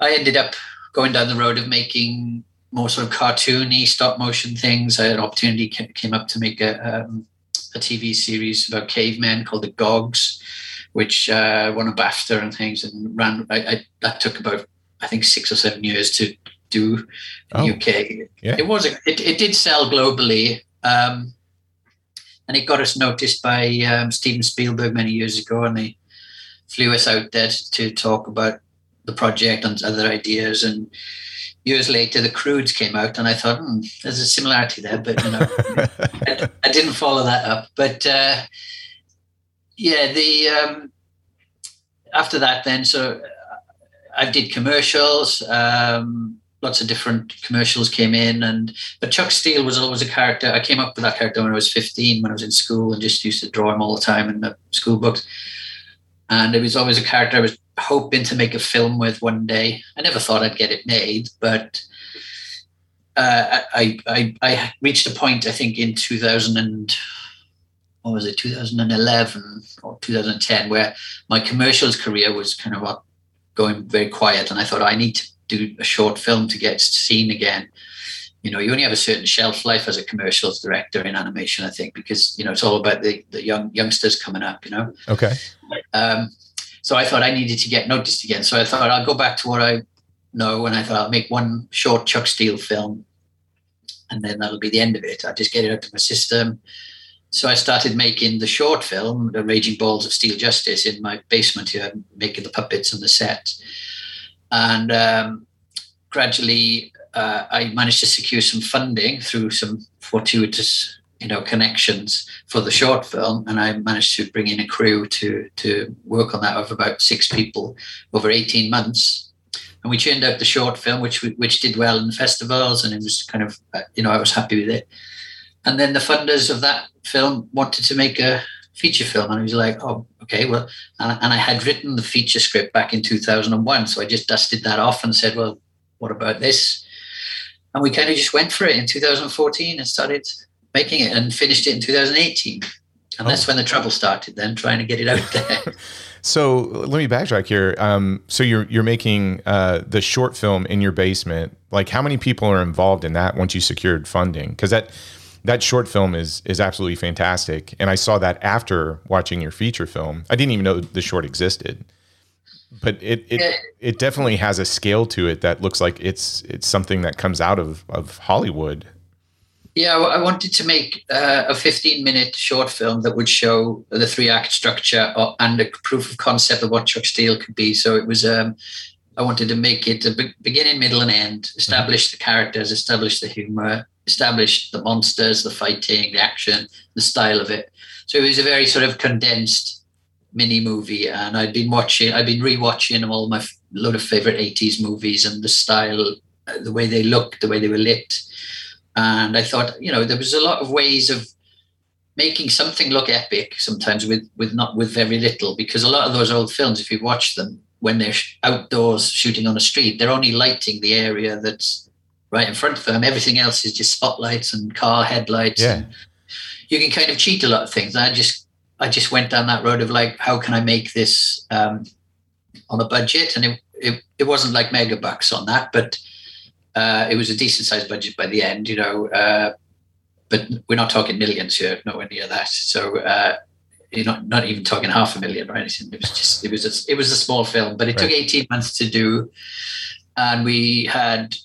I ended up going down the road of making more sort of cartoony stop motion things. I had an opportunity came up to make a um, a TV series about cavemen called the Gogs, which uh, won a BAFTA and things, and ran. I, I, that took about I think six or seven years to oh, the UK. Yeah. It was a, it, it did sell globally, um, and it got us noticed by um, Steven Spielberg many years ago, and they flew us out there to talk about the project and other ideas and years later, the Croods came out, and I thought, hmm, there's a similarity there, but you know, I, I, didn't follow that up. But uh, yeah, the um, after that, then so I did commercials. Um, lots of different commercials came in, and but Chuck Steele was always a character. I came up with that character when I was 15, when I was in school, and just used to draw him all the time in the school books. And it was always a character I was hoping to make a film with one day. I never thought I'd get it made, but uh, I, I I reached a point I think in 2000 and what was it 2011 or 2010 where my commercials career was kind of going very quiet, and I thought I need to do a short film to get seen again. You know, you only have a certain shelf life as a commercials director in animation, I think, because you know it's all about the, the young youngsters coming up. You know. Okay. Um, so I thought I needed to get noticed again. So I thought I'll go back to what I know, and I thought I'll make one short Chuck Steele film, and then that'll be the end of it. I'll just get it out of my system. So I started making the short film, The Raging Balls of Steel Justice, in my basement here, making the puppets and the set. And um, gradually, uh, I managed to secure some funding through some fortuitous you know connections for the short film. And i managed to bring in a crew to to work on that of about six people over 18 months. And we churned out the short film which which did well in festivals and it was kind of uh, you know i was happy with it. And then the funders of that film wanted to make a feature film and I was like oh okay well and, and i had written the feature script back in 2001 so i just dusted that off and said well what about this and we kind of just went for it in 2014 and started making it and finished it in 2018. And oh. that's when the trouble started. Then trying to get it out there. so let me backtrack here. Um, so you're you're making uh, the short film in your basement. Like, how many people are involved in that once you secured funding? Because that that short film is is absolutely fantastic. And I saw that after watching your feature film. I didn't even know the short existed. But it it, it definitely has a scale to it that looks like it's it's something that comes out of of Hollywood. Yeah, I wanted to make uh, a 15 minute short film that would show the three act structure or, and a proof of concept of what Chuck Steele could be. So it was, um, I wanted to make it a be- beginning, middle, and end, establish the characters, establish the humor, establish the monsters, the fighting, the action, the style of it. So it was a very sort of condensed mini movie. And I'd been watching, I'd been rewatching all my load of favorite 80s movies and the style, uh, the way they looked, the way they were lit and I thought, you know, there was a lot of ways of making something look epic sometimes with with not with very little because a lot of those old films if you watch them when they're outdoors shooting on a street they're only lighting the area that's right in front of them everything else is just spotlights and car headlights Yeah. and you can kind of cheat a lot of things i just i just went down that road of like how can i make this um, on a budget and it, it, it wasn't like mega bucks on that but uh, it was a decent sized budget by the end, you know, uh, but we're not talking millions here, nowhere near that. So uh, you're not not even talking half a million or anything. It was just it was a, it was a small film, but it took 18 months to do, and we had.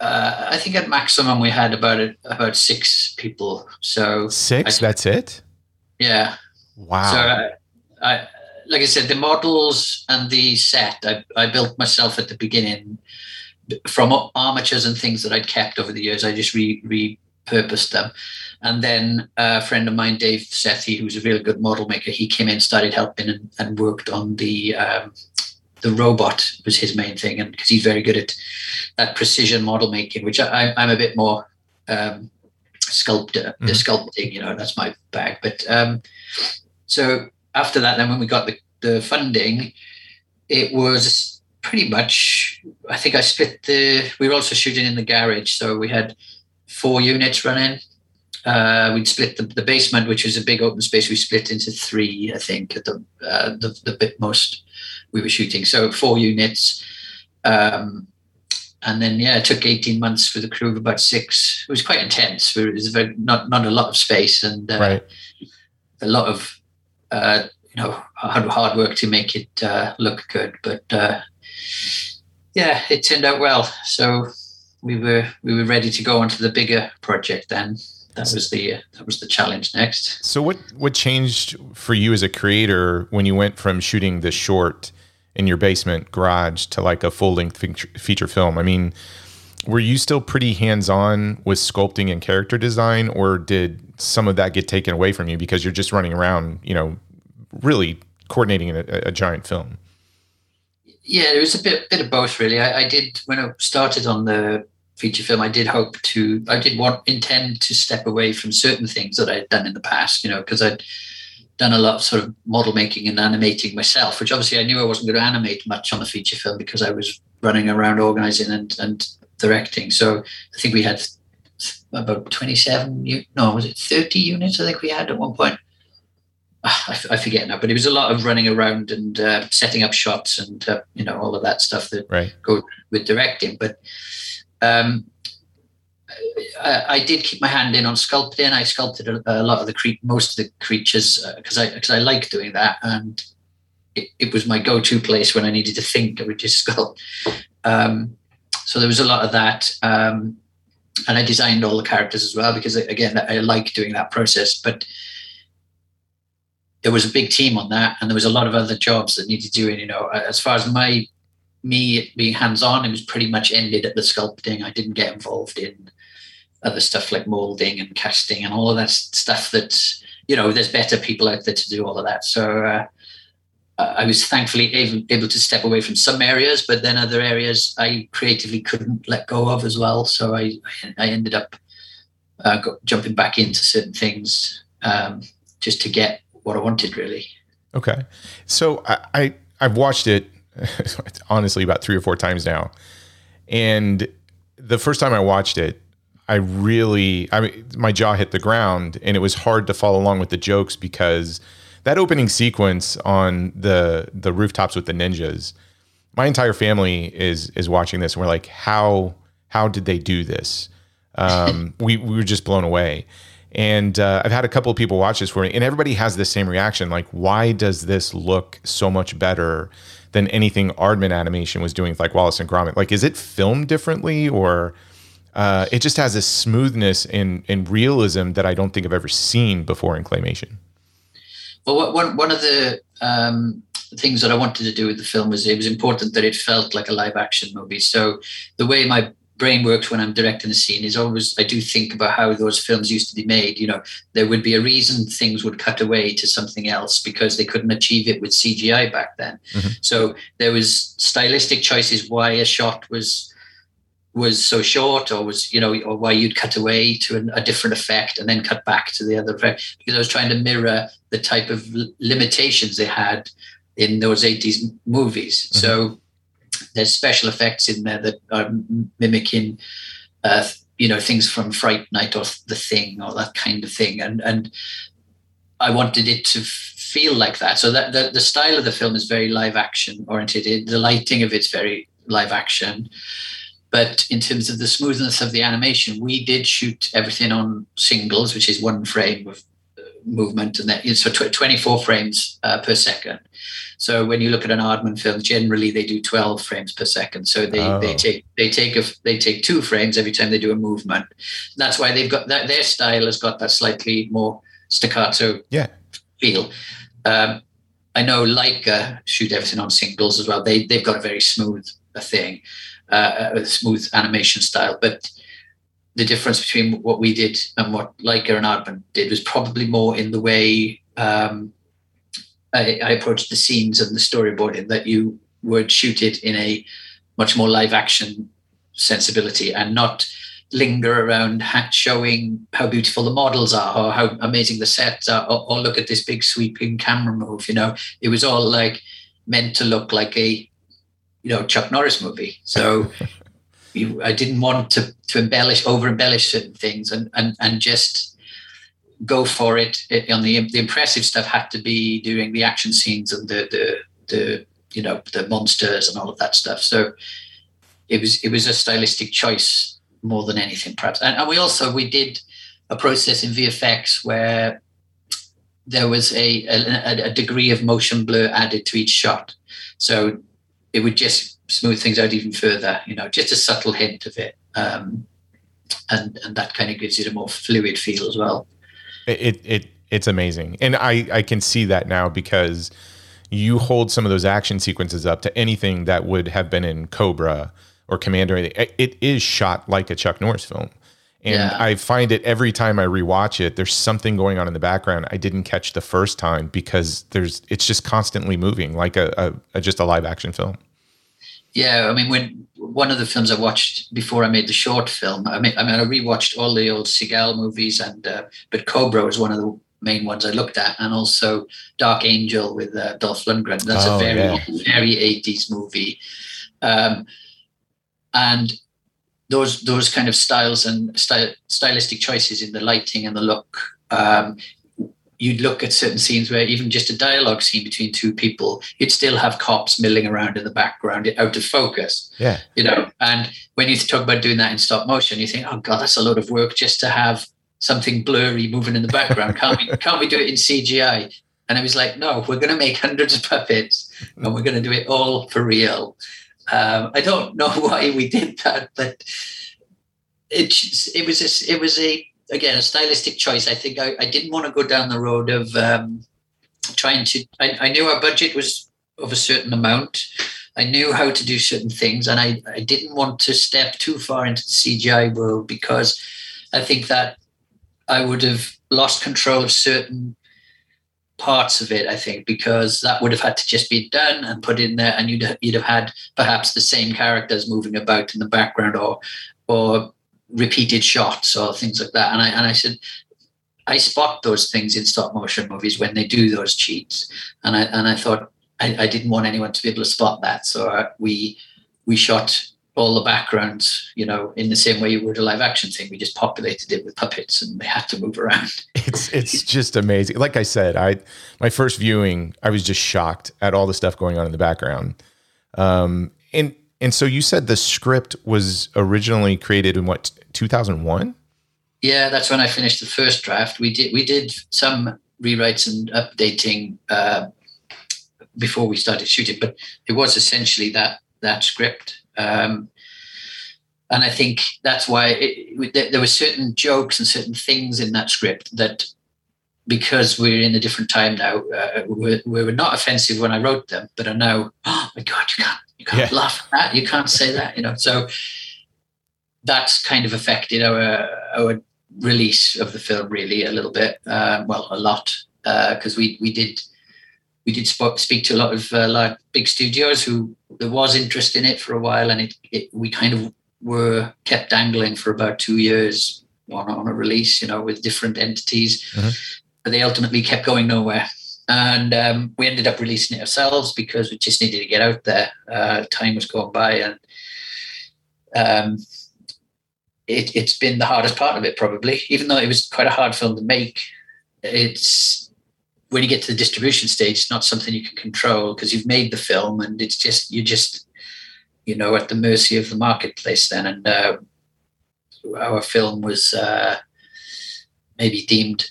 Uh, I think at maximum we had about a, about six people. So Six, I- that's it? yeah, Wow. so I, I, like I said, the models and the set I, I built myself at the beginning from armatures and things that I'd kept over the years. I just re, repurposed them. And then a friend of mine, Dave Sethi, who's a really good model maker, he came in, started helping and, and worked on the um, the robot was his main thing, and because he's very good at that precision model making, which I, I'm a bit more um, sculptor, the Mhm. sculpting, you know, that's my bag. But um, so after that, then when we got the, the funding, it was pretty much, I think I split the, we were also shooting in the garage. So we had four units running. Uh, we'd split the, the basement, which was a big open space. We split into three, I think, at the, uh, the, the bit most we were shooting. So four units. Um, and then, yeah, it took 18 months for the crew of about six. It was quite intense. It was very, not, not a lot of space and uh, right. a lot of uh, you know hard, hard work to make it uh, look good. But uh, yeah, it turned out well. So we were we were ready to go on to the bigger project. Then that was the uh, that was the challenge next. So what what changed for you as a creator when you went from shooting the short in your basement garage to like a full length feature, film? I mean, were you still pretty hands on with sculpting and character design, or did some of that get taken away from you because you're just running around, you know, really coordinating a, a giant film? Yeah, it was a bit bit of both really. I, I did when I started on the feature film. I did hope to. I did want intend to step away from certain things that I had done in the past. You know, because I'd done a lot of sort of model making and animating myself, which obviously I knew I wasn't going to animate much on the feature film because I was running around organizing and, and directing. So I think we had about 27, no, was it 30 units? I think we had at one point. Ah, I, forget now, but it was a lot of running around and uh, setting up shots and, uh, you know, all of that stuff that Right. go with directing. But um, I, I did keep my hand in on sculpting. I sculpted a, a lot of the cre- most of the creatures because I because I like doing that, and it, it was my go-to place when I needed to think. I would just sculpt. Um, so there was a lot of that, um, and I designed all the characters as well because again I like doing that process, but. There was a big team on that, and there was a lot of other jobs that needed doing. You know, as far as my me being hands on, it was pretty much ended at the sculpting. I didn't get involved in other stuff like molding and casting and all of that stuff that, you know, there's better people out there to do all of that. So uh, I was thankfully able, to step away from some areas, but then other areas I creatively couldn't let go of as well. So I, I ended up uh, jumping back into certain things um, just to get what I wanted, really. Okay. So I, I I've watched it honestly about three or four times now. And the first time I watched it, I really I mean my jaw hit the ground and it was hard to follow along with the jokes because that opening sequence on the the rooftops with the ninjas, my entire family is is watching this and we're like, how how did they do this? Um, we we were just blown away. And uh, I've had a couple of people watch this for me, and everybody has the same reaction. Like, why does this look so much better than anything Aardman Animation was doing, with, like Wallace and Gromit? Like, is it filmed differently, or uh, it just has a smoothness and, and realism that I don't think I've ever seen before in claymation? Well, one one of the um, things that I wanted to do with the film was it was important that it felt like a live action movie. So the way my brain works when I'm directing a scene is always I do think about how those films used to be made. You know, there would be a reason things would cut away to something else because they couldn't achieve it with CGI back then. Mm-hmm. So there was stylistic choices why a shot was was so short or was you know or why you'd cut away to an, a different effect and then cut back to the other effect because I was trying to mirror the type of limitations they had in those 80s movies. Mm-hmm. So there's special effects in there that are mimicking, uh, you know, things from Fright Night or The Thing or that kind of thing. And and I wanted it to feel like that. So that the, the style of the film is very live action oriented. The lighting of it's very live action. But in terms of the smoothness of the animation, we did shoot everything on singles, which is one frame of uh, movement, and that so 24 frames uh, per second. So when you look at an Aardman film, generally they do 12 frames per second. So they, oh. they take they take a, they take two frames every time they do a movement. That's why they've got that their style has got that slightly more staccato yeah. feel. Um, I know Laika shoot everything on singles as well. They they've got a very smooth thing, uh, a smooth animation style, but the difference between what we did and what Laika and Aardman did was probably more in the way um, I, I approached the scenes and the storyboarding that you would shoot it in a much more live action sensibility and not linger around showing how beautiful the models are or how amazing the sets are or, or, look at this big sweeping camera move you know? It was all like meant to look like a you know chuck norris movie so you, i didn't want to to embellish over embellish certain things and and and just go for it. it on the the impressive stuff had to be doing the action scenes and the the the you know the monsters and all of that stuff. So it was it was a stylistic choice more than anything, perhaps. And, and we also we did a process in VFX where there was a, a, a degree of motion blur added to each shot, so it would just smooth things out even further. You know, just a subtle hint of it. Um, and and that kind of gives it a more fluid feel as well it it it's amazing, and I I can see that now because you hold some of those action sequences up to anything that would have been in Cobra or Commando. It is shot like a Chuck Norris film. And yeah. I find it every time I rewatch it, there's something going on in the background I didn't catch the first time because there's it's just constantly moving like a, a, a just a live action film. Yeah, I mean, when one of the films I watched before I made the short film, I mean, I mean, I rewatched all the old Seagal movies, and uh, but Cobra was one of the main ones I looked at, and also Dark Angel with uh, Dolph Lundgren. That's oh, a very yeah. very eighties movie, um, and those those kind of styles and sty- stylistic choices in the lighting and the look um, you'd look at certain scenes where even just a dialogue scene between two people, you'd still have cops milling around in the background, out of focus. Yeah. You know, and when you talk about doing that in stop motion, you think, oh God, that's a lot of work just to have something blurry moving in the background. Can't we can't we do it in CGI? And I was like, no, we're gonna make hundreds of puppets and we're gonna do it all for real. Um, I don't know why we did that, but it it was a, it was a again a stylistic choice. I think I, I didn't want to go down the road of um, trying to. I, I knew our budget was of a certain amount. I knew how to do certain things, and I, I didn't want to step too far into the CGI world because I think that I would have lost control of certain parts of it. I think because that would have had to just be done and put in there, and you'd you'd have had perhaps the same characters moving about in the background, or or repeated shots or things like that. And I and I said, I spot those things in stop motion movies when they do those cheats, and I and I thought I, I didn't want anyone to be able to spot that, so I, we we shot all the backgrounds, you know, in the same way you would a live action thing. We just populated it with puppets, and they had to move around. It's it's just amazing. Like I said, I my first viewing, I was just shocked at all the stuff going on in the background. Um, and and so you said the script was originally created in what 2001. Yeah, that's when I finished the first draft. We did we did some rewrites and updating uh, before we started shooting, but it was essentially that that script. Um, and I think that's why it, there were certain jokes and certain things in that script that, because we're in a different time now, uh, were, were not offensive when I wrote them, but are now, oh my god, you can't you can't yeah. laugh at that, you can't say that, you know. So that's kind of affected our our release of the film really a little bit, uh, well, a lot, because uh, we we did we did speak to a lot of uh, like big studios who there was interest in it for a while, and it, it we kind of were kept dangling for about two years on, on a release, you know, with different entities, mm-hmm. but they ultimately kept going nowhere. And um, we ended up releasing it ourselves because we just needed to get out there. Uh, time was going by, and um, it, it's been the hardest part of it probably even though it was quite a hard film to make it's when you get to the distribution stage it's not something you can control because you've made the film and it's just you're just you know at the mercy of the marketplace then. And uh, our film was uh, maybe deemed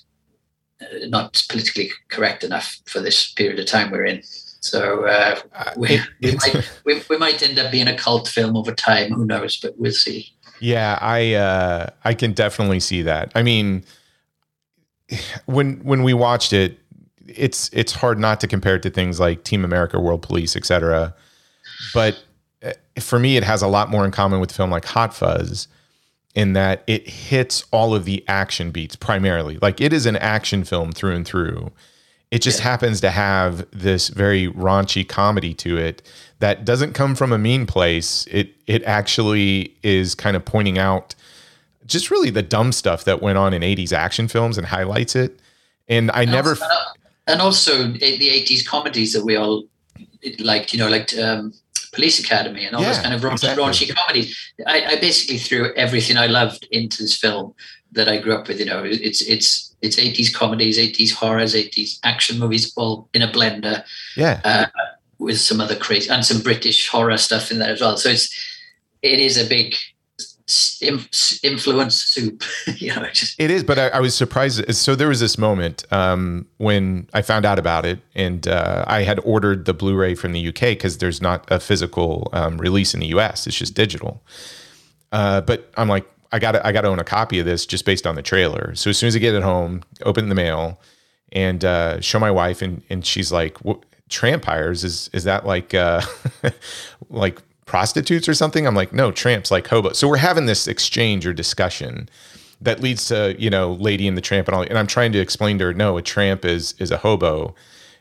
uh, not politically correct enough for this period of time we're in. So uh, we, we, might, we, we might end up being a cult film over time. Who knows? But we'll see. Yeah, I uh, I can definitely see that. I mean, when when we watched it, it's it's hard not to compare it to things like Team America, World Police, etc. But uh, for me, it has a lot more in common with a film like Hot Fuzz, in that it hits all of the action beats primarily. Like it is an action film through and through. It just yeah. happens to have this very raunchy comedy to it that doesn't come from a mean place. It it actually is kind of pointing out just really the dumb stuff that went on in 80s action films and highlights it. And I never and also the 80s comedies that we all liked, you know, like um, Police Academy and all yeah, those kind of raunchy, exactly. raunchy comedies. I, I, basically threw everything I loved into this film that I grew up with. You know, it's it's it's 80s comedies, 80s horrors, 80s action movies, all in a blender. Yeah. Uh, with some other crazy and some British horror stuff in there as well. So it's it is a big influence soup. you know, just. it is. But I, I, was surprised. So there was this moment um, when I found out about it, and uh, I had ordered the Blu-ray from the UK because there's not a physical um, release in the US. It's just digital. Uh, but I'm like, I got I got to own a copy of this just based on the trailer. So as soon as I get it home, open the mail, and uh, show my wife, and and she's like, trampires is is that like uh like prostitutes or something? I'm like no tramps like hobo so we're having this exchange or discussion that leads to you know lady and the tramp and all. And i'm trying to explain to her no a tramp is is a hobo.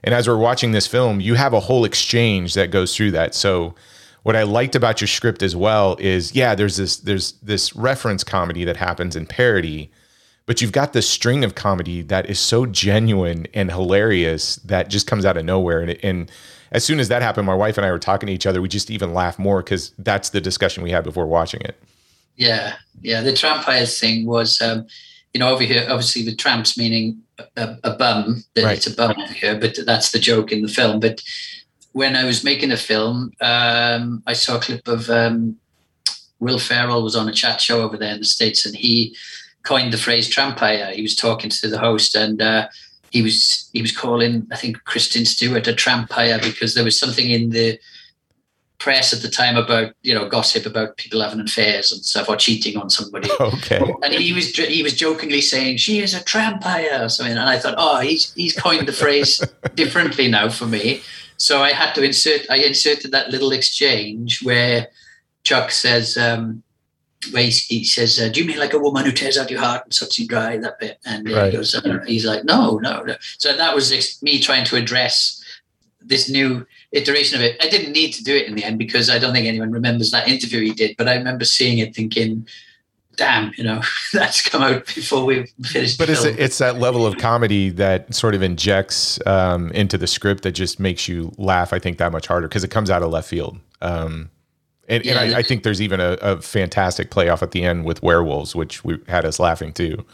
And as we're watching this film you have a whole exchange that goes through that. So what i liked about your script as well is yeah there's this there's this reference comedy that happens in parody but you've got this string of comedy that is so genuine and hilarious that just comes out of nowhere. And, and as soon as that happened, my wife and I were talking to each other. We just even laugh more because that's the discussion we had before watching it. Yeah, yeah. The trampires thing was, um, you know, over here, obviously the tramps meaning a, a bum. That right. it's a bum over here, but that's the joke in the film. But when I was making the film, um, I saw a clip of um, Will Ferrell was on a chat show over there in the states, and he coined the phrase trampire. He was talking to the host and uh, he was he was calling I think Kristen Stewart a trampire because there was something in the press at the time about you know gossip about people having affairs and stuff or cheating on somebody. Okay. And he was he was jokingly saying she is a trampire or something, and I thought, oh, he's he's coined the phrase differently now for me. So I had to insert I inserted that little exchange where Chuck says. Um, where he, he says, uh, "Do you mean like a woman who tears out your heart and sucks you dry?" That bit, and right. he goes, uh, "He's like, no, no, no." So that was me trying to address this new iteration of it. I didn't need to do it in the end because I don't think anyone remembers that interview he did, but I remember seeing it, thinking, "Damn, you know, that's come out before we finished." But it's a, it's that level of comedy that sort of injects um, into the script that just makes you laugh. I think that much harder because it comes out of left field. Um, and, yeah, and I, I, think there's even a, a, fantastic playoff at the end with werewolves, which we had us laughing too.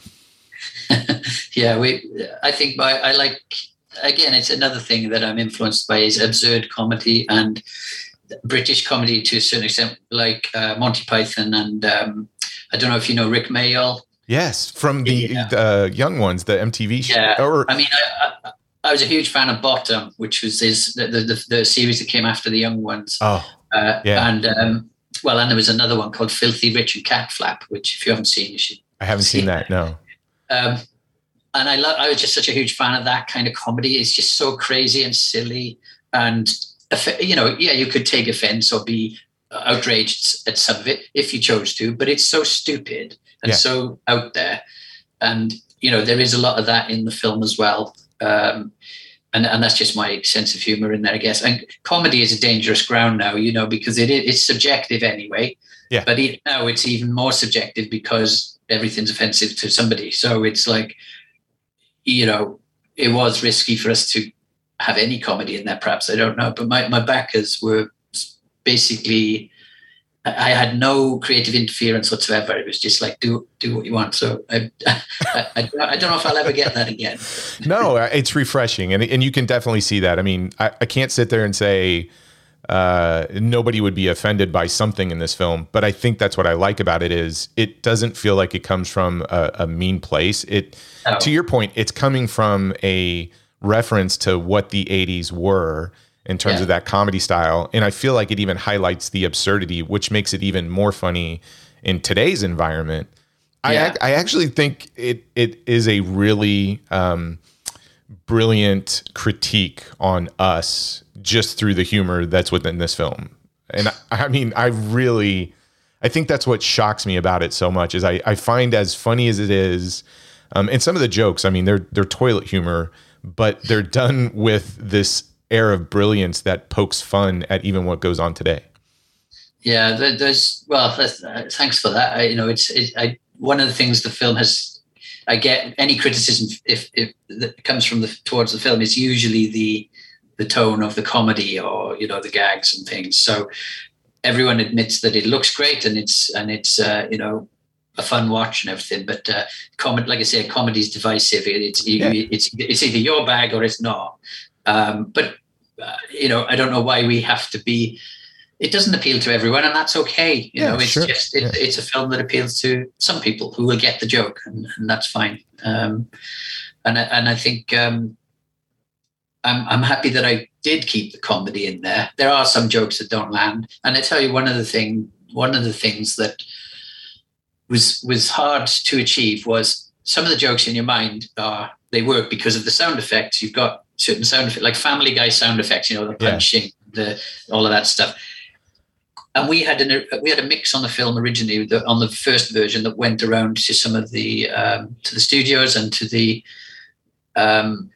yeah, we. I think by I like again. It's another thing that I'm influenced by is absurd comedy and British comedy to a certain extent, like uh, Monty Python and um, I don't know if you know Rik Mayall. Yes, from the Yeah. uh, young ones, the MTV show. Yeah. Or I mean, I, I, I was a huge fan of Bottom, which was his the, the, the series that came after the Young Ones. oh, Uh, Yeah. And um, well, and there was another one called Filthy Rich and Cat Flap, which if you haven't seen, you should. I haven't seen that. No. Um, and I love. I was just such a huge fan of that kind of comedy. It's just so crazy and silly, and you know, yeah, you could take offense or be outraged at some of it if you chose to, but it's so stupid and Yeah. so out there, and you know, there is a lot of that in the film as well. Um, and, and that's just my sense of humor in there, I guess. And comedy is a dangerous ground now, you know, because it is it's subjective anyway. Yeah. But it, now it's even more subjective because everything's offensive to somebody. So it's like, you know, it was risky for us to have any comedy in there. Perhaps I don't know, but my my backers were basically. I had no creative interference whatsoever. It was just like do do what you want. So I, I, I, I don't know if I'll ever get that again. no, uh, it's refreshing, and and you can definitely see that. I mean, I, I can't sit there and say uh, nobody would be offended by something in this film, but I think that's what I like about it is it doesn't feel like it comes from a, a mean place. It, No. to your point, it's coming from a reference to what the '80s were in terms Yeah. of that comedy style, and I feel like it even highlights the absurdity, which makes it even more funny in today's environment. I, Yeah. ac- I actually think it it is a really um, brilliant critique on us just through the humor that's within this film. And I, I mean, I really, I think that's what shocks me about it so much is I, I find as funny as it is, um, and some of the jokes, I mean, they're they're toilet humor, but they're done with this air of brilliance that pokes fun at even what goes on today. Yeah, there's well, that's, uh, thanks for that. I, you know, it's it, I, one of the things the film has. I get any criticism if if that comes from the towards the film is usually the the tone of the comedy or you know the gags and things. So everyone admits that it looks great and it's and it's uh, you know a fun watch and everything. But uh, comedy, like I say, comedy is divisive. It, it's Yeah. it's it's either your bag or it's not. Um, but you know, I don't know why we have to be. It doesn't appeal to everyone, and that's okay. You Yeah, know, it's sure. just it, Yeah. it's a film that appeals to some people who will get the joke, and, and that's fine. Um, and I, and I think um, I'm I'm happy that I did keep the comedy in there. There are some jokes that don't land, and I tell you one of the thing one of the things that was was hard to achieve was some of the jokes in your mind are they work because of the sound effects. You've got certain sound effects, like Family Guy sound effects, you know, the Yeah. punching, the all of that stuff. And we had an we had a mix on the film originally the, on the first version that went around to some of the um, to the studios and to the um,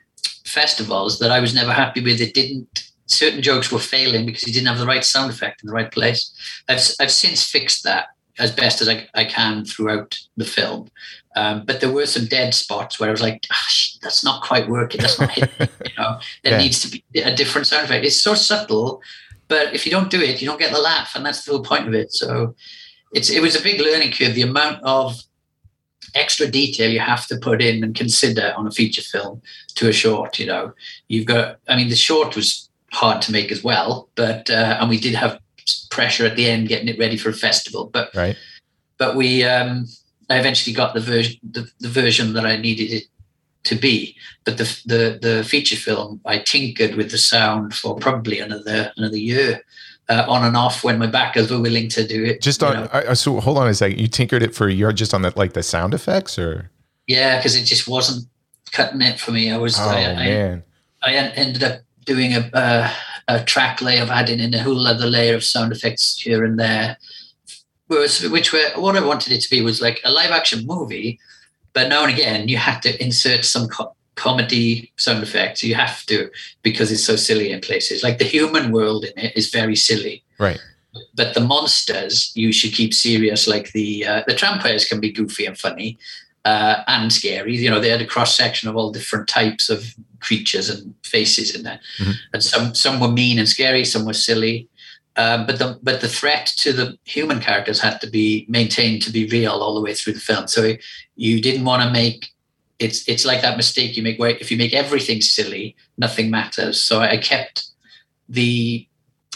festivals that I was never happy with. It didn't certain jokes were failing because he didn't have the right sound effect in the right place. I've I've since fixed that as best as I, I can throughout the film. Um, but there were some dead spots where I was like, sh- that's not quite working. That's not hitting. you know, there Yeah. needs to be a different sound effect. It's so subtle, but if you don't do it, you don't get the laugh, and that's the whole point of it. So it's it was a big learning curve. The amount of extra detail you have to put in and consider on a feature film to a short. You know, you've got. I mean, the short was hard to make as well, but uh, and we did have pressure at the end getting it ready for a festival, but Right. but we um I eventually got the version the, the version that I needed it to be. But the the the feature film I tinkered with the sound for probably another another year. Uh, on and off when my backers were willing to do it. Just on. I, I- so hold on a second. You tinkered it for a year just on that, like the sound effects or? yeah, because it just wasn't cutting it for me. I was Oh I, I, man. I en- ended up doing a, uh, a track layer of adding in a whole other layer of sound effects here and there. Whereas, which were what I wanted it to be was like a live action movie, but now and again you have to insert some co- comedy sound effects. You have to because it's so silly in places. Like the human world in it is very silly, Right. but the monsters you should keep serious. Like the uh, the trampires can be goofy and funny uh, and scary. You know, they had a cross section of all different types of creatures and faces in there, Mhm. and some some were mean and scary, some were silly. Um, but the but the threat to the human characters had to be maintained to be real all the way through the film. So you didn't want to make it's it's like that mistake you make where if you make everything silly, nothing matters. So I kept the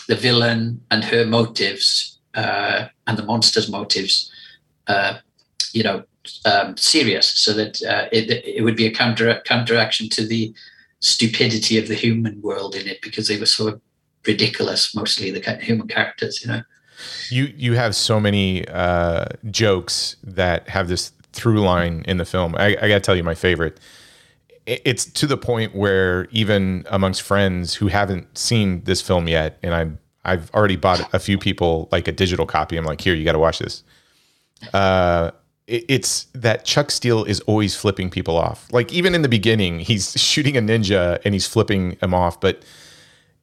the villain and her motives uh, and the monster's motives uh, you know, um, serious, so that uh, it, it would be a counter counteraction to the stupidity of the human world in it because they were so ridiculous, mostly the human characters, you know. You you have so many uh, jokes that have this through line in the film. I, I got to tell you, my favorite. It's to the point where even amongst friends who haven't seen this film yet, and I I've already bought a few people like a digital copy. I'm like, here, you got to watch this. Uh, it's that Chuck Steele is always flipping people off. Like even in the beginning, he's shooting a ninja and he's flipping him off, but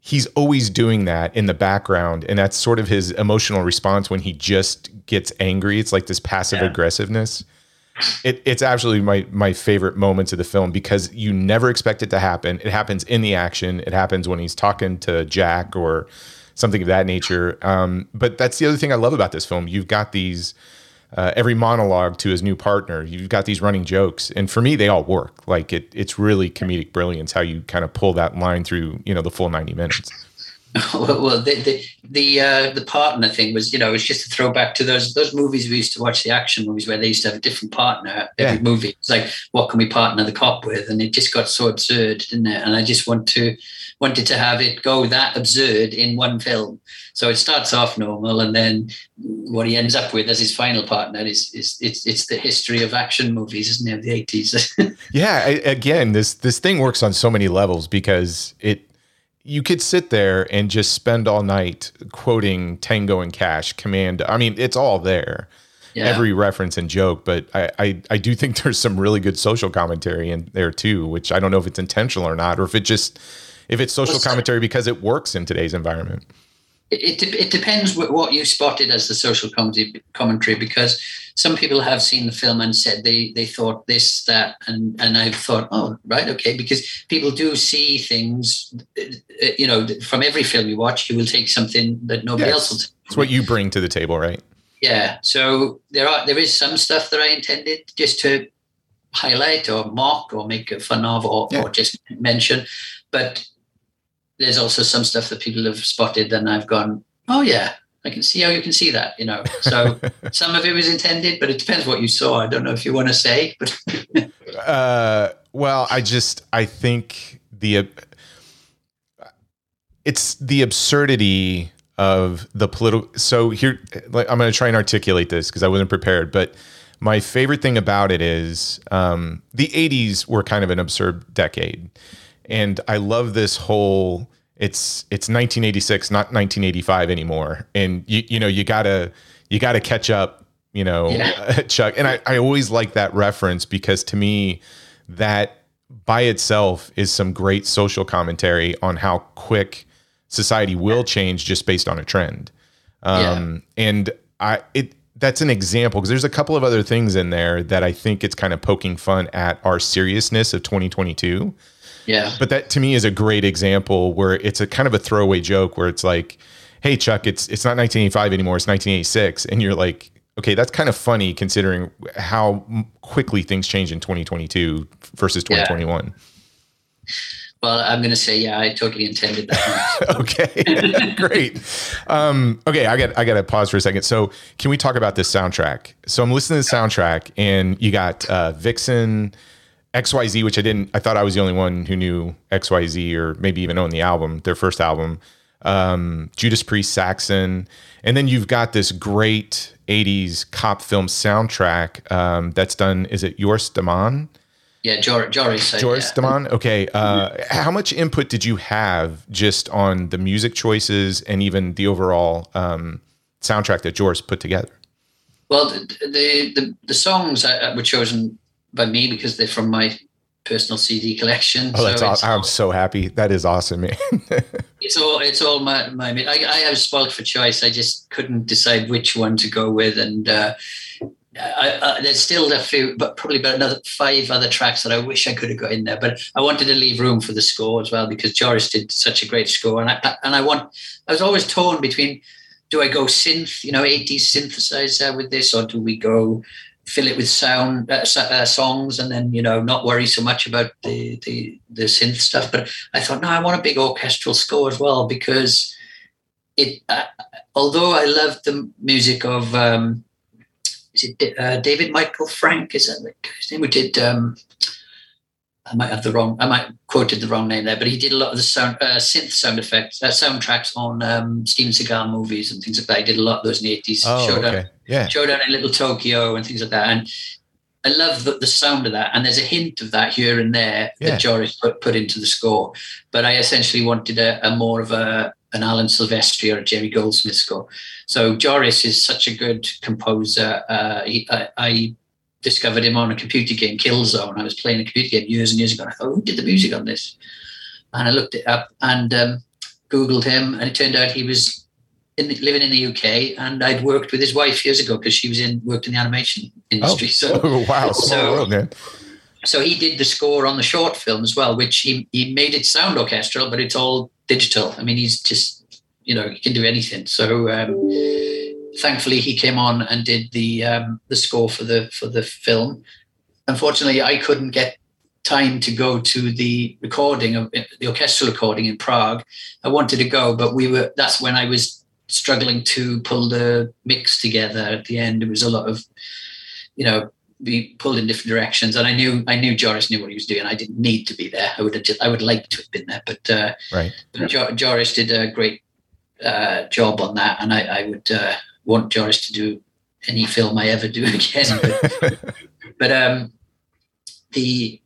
he's always doing that in the background, and that's sort of his emotional response when he just gets angry. It's like this passive yeah. aggressiveness. It, it's absolutely my my favorite moments of the film because you never expect it to happen. It happens in the action. It happens when he's talking to Jack or something of that nature. Um, but that's the other thing I love about this film. You've got these uh, every monologue to his new partner. You've got these running jokes, and for me, they all work. Like it, it's really comedic brilliance how you kind of pull that line through, you know, the full ninety minutes. well, the the the, uh, the partner thing was, you know, it's just a throwback to those those movies we used to watch, the action movies where they used to have a different partner every yeah. movie. It's like, what can we partner the cop with? And it just got so absurd, didn't it? And I just want to wanted to have it go that absurd in one film. So it starts off normal, and then what he ends up with as his final partner is is it's it's the history of action movies, isn't it, of the eighties? yeah, I, again, this this thing works on so many levels because it you could sit there and just spend all night quoting Tango and Cash, Commando. I mean, it's all there. Yeah. Every reference and joke, but I, I I do think there's some really good social commentary in there too, which I don't know if it's intentional or not, or if it just if it's social commentary because it works in today's environment. It, it, depends what you spotted as the social commentary because some people have seen the film and said they they thought this that and and I've thought oh right okay because people do see things uh, you know from every film you watch you will take something that nobody yes. else will. Take. It's what you bring to the table, right? Yeah. So there are there is some stuff that I intended just to highlight or mock or make a fun of or, yeah. or just mention, but there's also some stuff that people have spotted and I've gone, oh yeah, I can see how you can see that, you know. So some of it was intended, but it depends what you saw. I don't know if you want to say, but uh, well, I just I think the it's the absurdity of the political. So here, like, I'm going to try and articulate this because I wasn't prepared, but my favorite thing about it is um, the 80s were kind of an absurd decade and I love this whole it's it's 1986 not 1985 anymore. And you you know you gotta you gotta catch up you know yeah. chuck. And I, I always like that reference because to me that by itself is some great social commentary on how quick society will change just based on a trend. Um, yeah. and i it that's an example because there's a couple of other things in there that i think it's kind of poking fun at our seriousness of 2022 yeah. But that to me is a great example where it's a kind of a throwaway joke where it's like, "Hey Chuck, it's it's not 1985 anymore, it's 1986." And you're like, "Okay, that's kind of funny considering how quickly things change in 2022 versus 2021." Yeah. Well, I'm going to say, yeah, I totally intended that. okay, great. Um, okay, I got I got to pause for a second. So, can we talk about this soundtrack? So, I'm listening to the soundtrack, and you got uh, Vixen, XYZ, which I didn't, I thought I was the only one who knew XYZ or maybe even owned the album, their first album. Um, Judas Priest, Saxon. And then you've got this great 80s cop film soundtrack um, that's done, is it Joris de Man? Yeah, Jor- Joris. Joris yeah. de Man. Okay. Uh, how much input did you have just on the music choices and even the overall um, soundtrack that Joris put together? Well, the the, the, the songs were chosen by me because they're from my personal CD collection. Oh, that's so awesome. I'm so happy. That is awesome, man. it's all it's all my my. I, I have spoiled for choice. I just couldn't decide which one to go with, and uh, I, I, there's still a few, but probably about another five other tracks that I wish I could have got in there. But I wanted to leave room for the score as well because Joris did such a great score, and I and I want. I was always torn between. Do I go synth, you know, 80s synthesizer with this, or do we go fill it with sound uh, uh, songs and then you know not worry so much about the, the the synth stuff but i thought no i want a big orchestral score as well because it uh, although i love the music of um, is it uh, David Michael Frank? Is that his name? Who did? Um, I might have the wrong. I might quoted the wrong name there, but he did a lot of the sound uh, synth sound effects, uh, soundtracks on um, Steven Seagal movies and things like that. He did a lot of those in the eighties. Oh, Showdown, okay. Yeah. Showdown in Little Tokyo and things like that. And I love the, the sound of that. And there's a hint of that here and there Yeah. that Joris put, put into the score. But I essentially wanted a, a more of a an Alan Silvestri or a Jerry Goldsmith score. So Joris is such a good composer. Uh, he, I, I discovered him on a computer game, Killzone. I was playing a computer game years and years ago. And I thought, who did the music on this? And I looked it up and um, Googled him, and it turned out he was in the, living in the UK, and I'd worked with his wife years ago because she was in worked in the animation industry. So Oh, wow. So- world, man. so he did the score on the short film as well, which he, he made it sound orchestral, but it's all digital. I mean, he's just, you know, he can do anything. So um, thankfully he came on and did the um, the score for the for the film. Unfortunately, I couldn't get time to go to the recording of the orchestral recording in Prague. I wanted to go, but we were that's when I was struggling to pull the mix together at the end. It was a lot of, you know, be pulled in different directions. And I knew I knew Joris knew what he was doing. I didn't need to be there. I would have just, I would like to have been there, but uh, Right. but Joris did a great uh, job on that, and I, I would uh, want Joris to do any film I ever do again. But, but um, the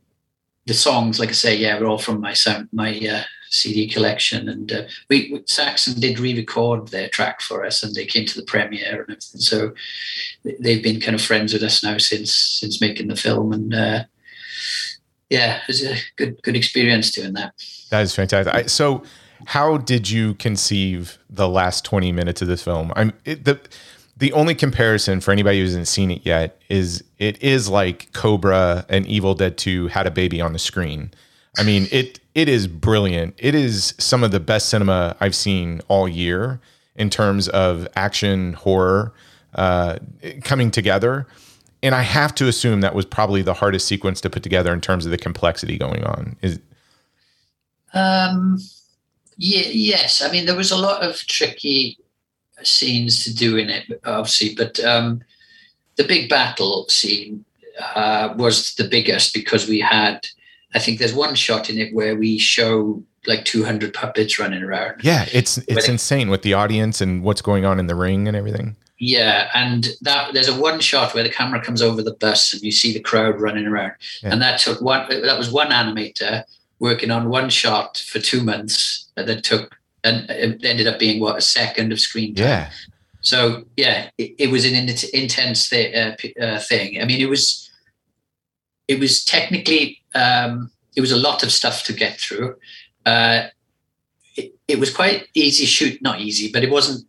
the songs, like I say, yeah, were all from my sound my uh, CD collection, and uh, we, Saxon did re-record their track for us, and they came to the premiere and everything. So they- they've been kind of friends with us now since since making the film, and uh, yeah, it was a good good experience doing that. That is fantastic. I, so, how did you conceive the last twenty minutes of this film? I'm it, the the only comparison for anybody who hasn't seen it yet is it is like Cobra and Evil Dead Two had a baby on the screen. I mean it it is brilliant. It is some of the best cinema I've seen all year in terms of action horror uh, coming together. And I have to assume that was probably the hardest sequence to put together in terms of the complexity going on. Is Um, yeah, yes. I mean, there was a lot of tricky scenes to do in it, obviously, but um, the big battle scene uh, was the biggest because we had, I think there's one shot in it where we show like 200 puppets running around. Yeah, it's it's insane with the audience and what's going on in the ring and everything. Yeah, and that there's a one shot where the camera comes over the bus and you see the crowd running around, Yeah. and that took one. That was one animator working on one shot for two months. That took and it ended up being what a second of screen time. Yeah, So yeah, it, it was an in- intense th- uh, p- uh, thing. I mean, it was it was technically um, it was a lot of stuff to get through. Uh, it, it was quite easy shoot, not easy, but it wasn't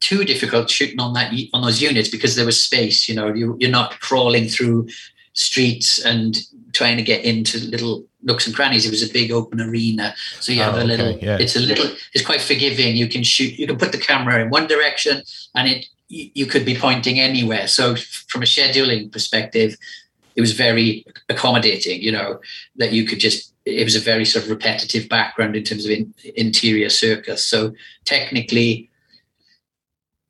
too difficult shooting on that on those units because there was space. You know, you, you're not crawling through streets and trying to get into little nooks and crannies. It was a big open arena, so you have Oh, a little. okay, yeah. It's a little. It's quite forgiving. You can shoot. You can put the camera in one direction, and it you could be pointing anywhere. So from a scheduling perspective, it was very accommodating. You know that you could just. It was a very sort of repetitive background in terms of in, interior circus. So technically,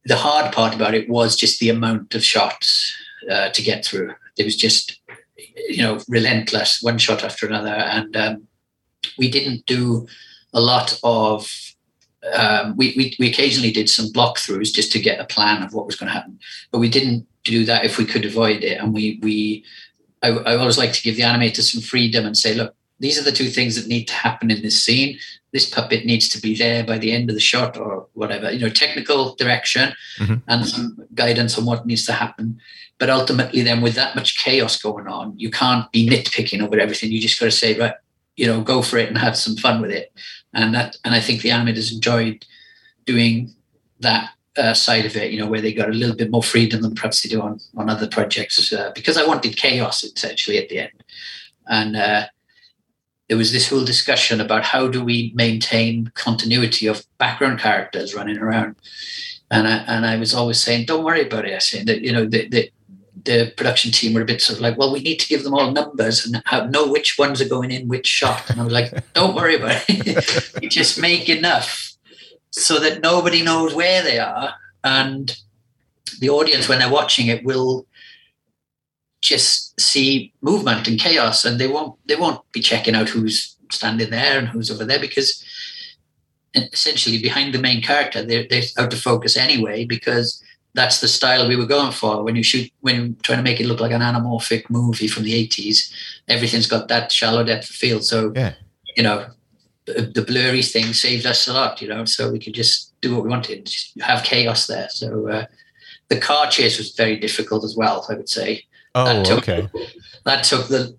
the hard part about it was just the amount of shots uh, to get through. It was just, you know, relentless, one shot after another, and um, we didn't do a lot of. Um, we, we we occasionally did some block throughs just to get a plan of what was going to happen, but we didn't do that if we could avoid it. And we we I, I always like to give the animators some freedom and say, look, these are the two things that need to happen in this scene. This puppet needs to be there by the end of the shot or whatever. You know, technical direction Mhm. and some guidance on what needs to happen. But ultimately, then with that much chaos going on, you can't be nitpicking over everything. You just got to say, right, you know, go for it and have some fun with it. And that, and I think the animators enjoyed doing that uh, side of it. You know, where they got a little bit more freedom than perhaps they do on on other projects. Uh, because I wanted chaos essentially at the end, and uh, there was this whole discussion about how do we maintain continuity of background characters running around. And I, and I was always saying, don't worry about it. I said that, you know, the, the, the production team were a bit sort of like, well, we need to give them all numbers and have, know which ones are going in which shot. And I was like, don't worry about it. you just make enough so that nobody knows where they are. And the audience, when they're watching it, will just see movement and chaos, and they won't they won't be checking out who's standing there and who's over there because essentially behind the main character they're, they're out of focus anyway because that's the style we were going for. When you shoot when you're trying to make it look like an anamorphic movie from the 80s everything's got that shallow depth of field so Yeah. you know the, the blurry thing saved us a lot you know so we could just do what we wanted just have chaos there. So uh, the car chase was very difficult as well i would say Oh, That took- okay. that took the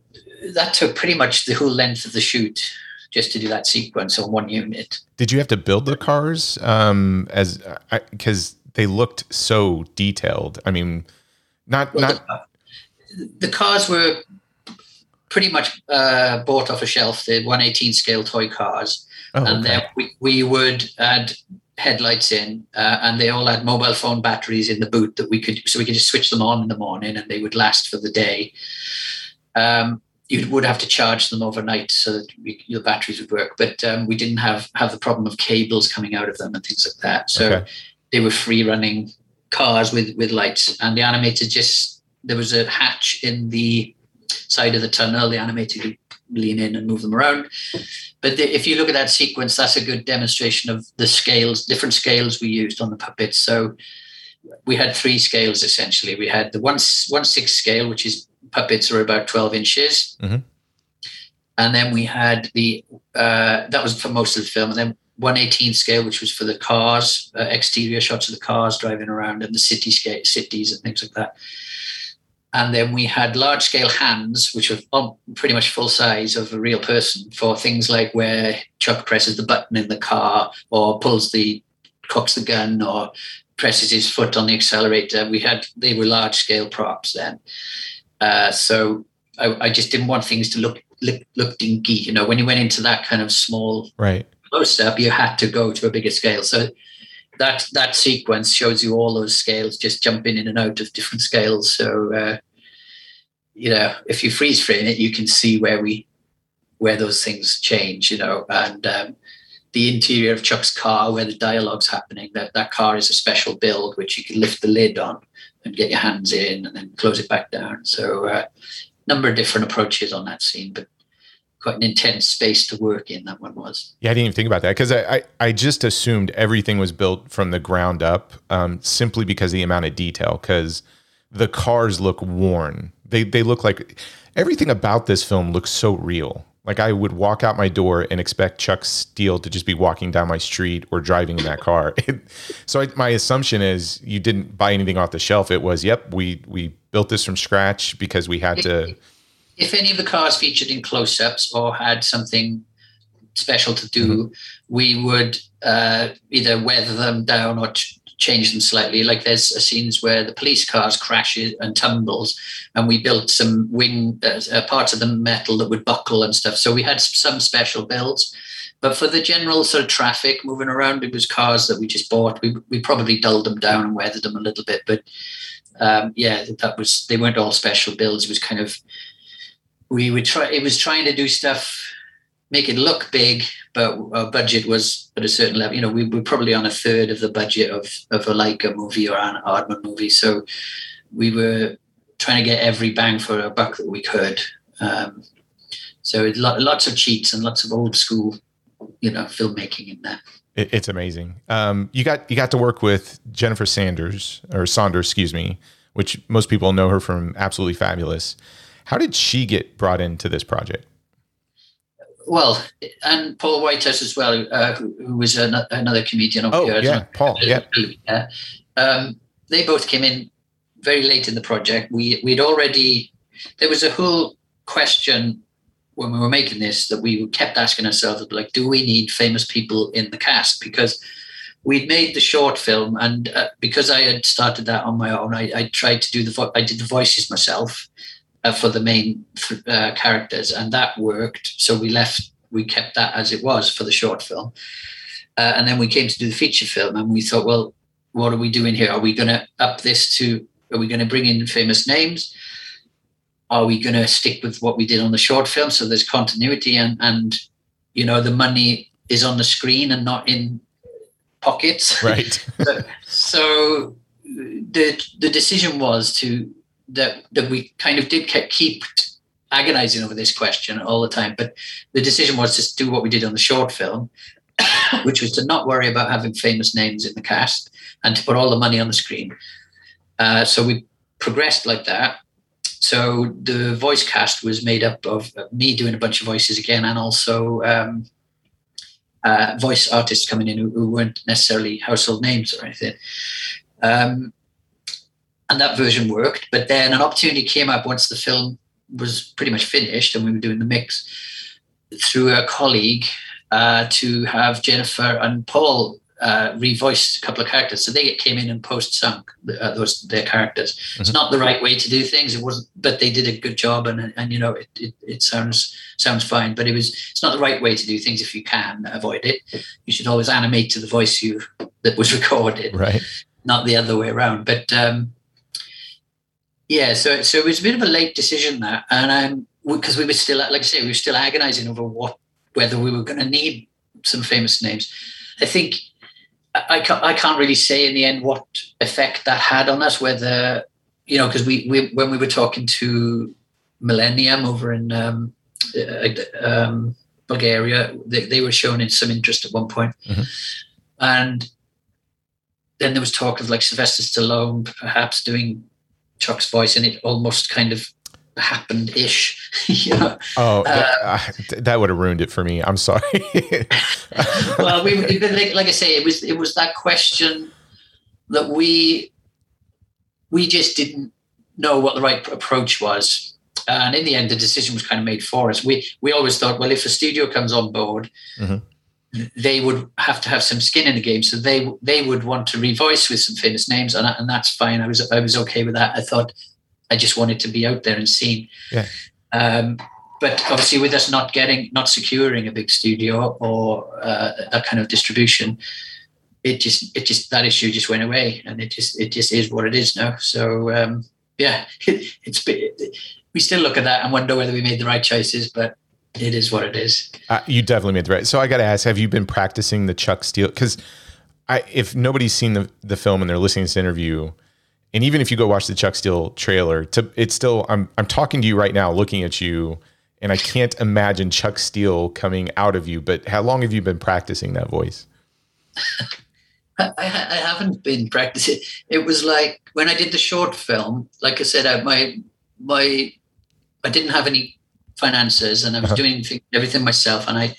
that took pretty much the whole length of the shoot just to do that sequence on one unit Did you have to build the cars um, as because they looked so detailed? I mean, not Well, not the, the cars were pretty much uh, bought off a shelf. The 118 scale toy cars, oh, and okay. then we, we would add headlights in, uh, and they all had mobile phone batteries in the boot that we could, so we could just switch them on in the morning, and they would last for the day. Um, you would have to charge them overnight so that we, your batteries would work, but um, we didn't have have the problem of cables coming out of them and things like that. So Okay. they were free running cars with with lights, and the animator just there was a hatch in the side of the tunnel. The animator could lean in and move them around. But the, if you look at that sequence, that's a good demonstration of the scales, different scales we used on the puppets. So we had three scales essentially. We had the one one six scale, which is puppets are about twelve inches, Mhm. and then we had the uh, that was for most of the film, and then one eighteen scale, which was for the cars, uh, exterior shots of the cars driving around and the city scale, cities and things like that. And then we had large scale hands, which were pretty much full size of a real person for things like where Chuck presses the button in the car or pulls the cocks the gun or presses his foot on the accelerator. We had they were large scale props then. Uh, so I, I just didn't want things to look look look dinky. You know, when you went into that kind of small right. close up, you had to go to a bigger scale. So that that sequence shows you all those scales just jumping in and out of different scales. So uh, you know, if you freeze frame it, you can see where we where those things change. You know, and um, the interior of Chuck's car, where the dialogue's happening, that that car is a special build which you can lift the lid on and get your hands in and then close it back down. So uh, number of different approaches on that scene, but quite an intense space to work in that one was. Yeah, I didn't even think about that because I, I I just assumed everything was built from the ground up, um, simply because the amount of detail. Because the cars look worn. They they look like everything about this film looks so real. Like I would walk out my door and expect Chuck Steele to just be walking down my street or driving in that car. so I, my assumption is you didn't buy anything off the shelf. It was, yep, we we built this from scratch because we had to. If any of the cars featured in close-ups or had something special to do, we would uh, either weather them down or ch- change them slightly. Like there's uh, scenes where the police cars crashes and tumbles, and we built some wing uh, uh, parts of the metal that would buckle and stuff. So we had some special builds. But for the general sort of traffic moving around, it was cars that we just bought. We, we probably dulled them down and weathered them a little bit, but um, yeah, that was they weren't all special builds. It was kind of we would try it was trying to do stuff make it look big but our budget was at a certain level you know we were probably on a third of the budget of of a Laika movie or an Aardman movie so we were trying to get every bang for a buck that we could um, so lots of cheats and lots of old school you know filmmaking in there It, it's amazing. Um, you got you got to work with Jennifer Sanders or Saunders, excuse me, which most people know her from Absolutely Fabulous. How did she get brought into this project? well and Paul Whitehouse as well uh, who, who was an, another comedian Oh here yeah, Paul. Yeah, yeah. Um, they both came in very late in the project. We we'd already there was a whole question when we were making this that we kept asking ourselves like, do we need famous people in the cast? Because we'd made the short film, and uh, because I had started that on my own, I, I tried to do the vo- I did the voices myself uh, for the main th- uh, characters, and that worked. So we left. We kept that as it was for the short film. Uh, and then we came to do the feature film, and we thought, well, what are we doing here? Are we going to up this to? Are we going to bring in famous names? Are we going to stick with what we did on the short film? So there's continuity, and and you know the money is on the screen and not in pockets. right. so the the decision was to that that we kind of did keep agonizing over this question all the time. But the decision was to do what we did on the short film, which was to not worry about having famous names in the cast and to put all the money on the screen. Uh, so we progressed like that. So the voice cast was made up of me doing a bunch of voices again, and also um, uh, voice artists coming in who, who, weren't necessarily household names or anything. Um, and that version worked. But then an opportunity came up once the film was pretty much finished and we were doing the mix through a colleague uh, to have Jennifer and Paul uh, revoice a couple of characters. So they came in and post sunk uh, those their characters. Mm-hmm. It's not the right way to do things. It wasn't, but they did a good job, and and you know it, it, it sounds sounds fine. But it was it's not the right way to do things if you can avoid it. You should always animate to the voice you that was recorded, right? Not the other way around. But um, yeah, so so it was a bit of a late decision that, and um, because we were still, like I say, we were still agonising over what whether we were going to need some famous names. I think I can't, I can't really say in the end what effect that had on us. Whether you know, because we, we when we were talking to Millennium over in um, uh, um, Bulgaria, they, they, were showing some interest at one point. Mm-hmm. and then there was talk of like Sylvester Stallone perhaps doing Chuck's voice, and it almost kind of happened ish. know? Oh, that, uh, that would have ruined it for me. I'm sorry. well, we, like, like I say, it was it was that question that we we just didn't know what the right approach was. And in the end, the decision was kind of made for us. We we always thought, well, if a studio comes on board, mm-hmm they would have to have some skin in the game. So they they would want to revoice with some famous names, and, and that's fine. I was I was okay with that. I thought I just wanted to be out there and seen. Yeah. Um, but obviously, with us not getting, not securing a big studio or uh, that kind of distribution, it just, it just that issue just went away, and it just, it just is what it is now. So um, yeah, it, it's we still look at that and wonder whether we made the right choices, but it is what it is. Uh, you definitely made the right. So I got to ask: Have you been practicing the Chuck Steele? Because I, if nobody's seen the the film and they're listening to this interview, and even if you go watch the Chuck Steele trailer, to it's still I'm I'm talking to you right now, looking at you, and I can't imagine Chuck Steele coming out of you. But how long have you been practicing that voice? I, I, haven't been practicing. It was like when I did the short film. Like I said, I, my my I didn't have any finances and I was uh-huh. doing everything myself. And I,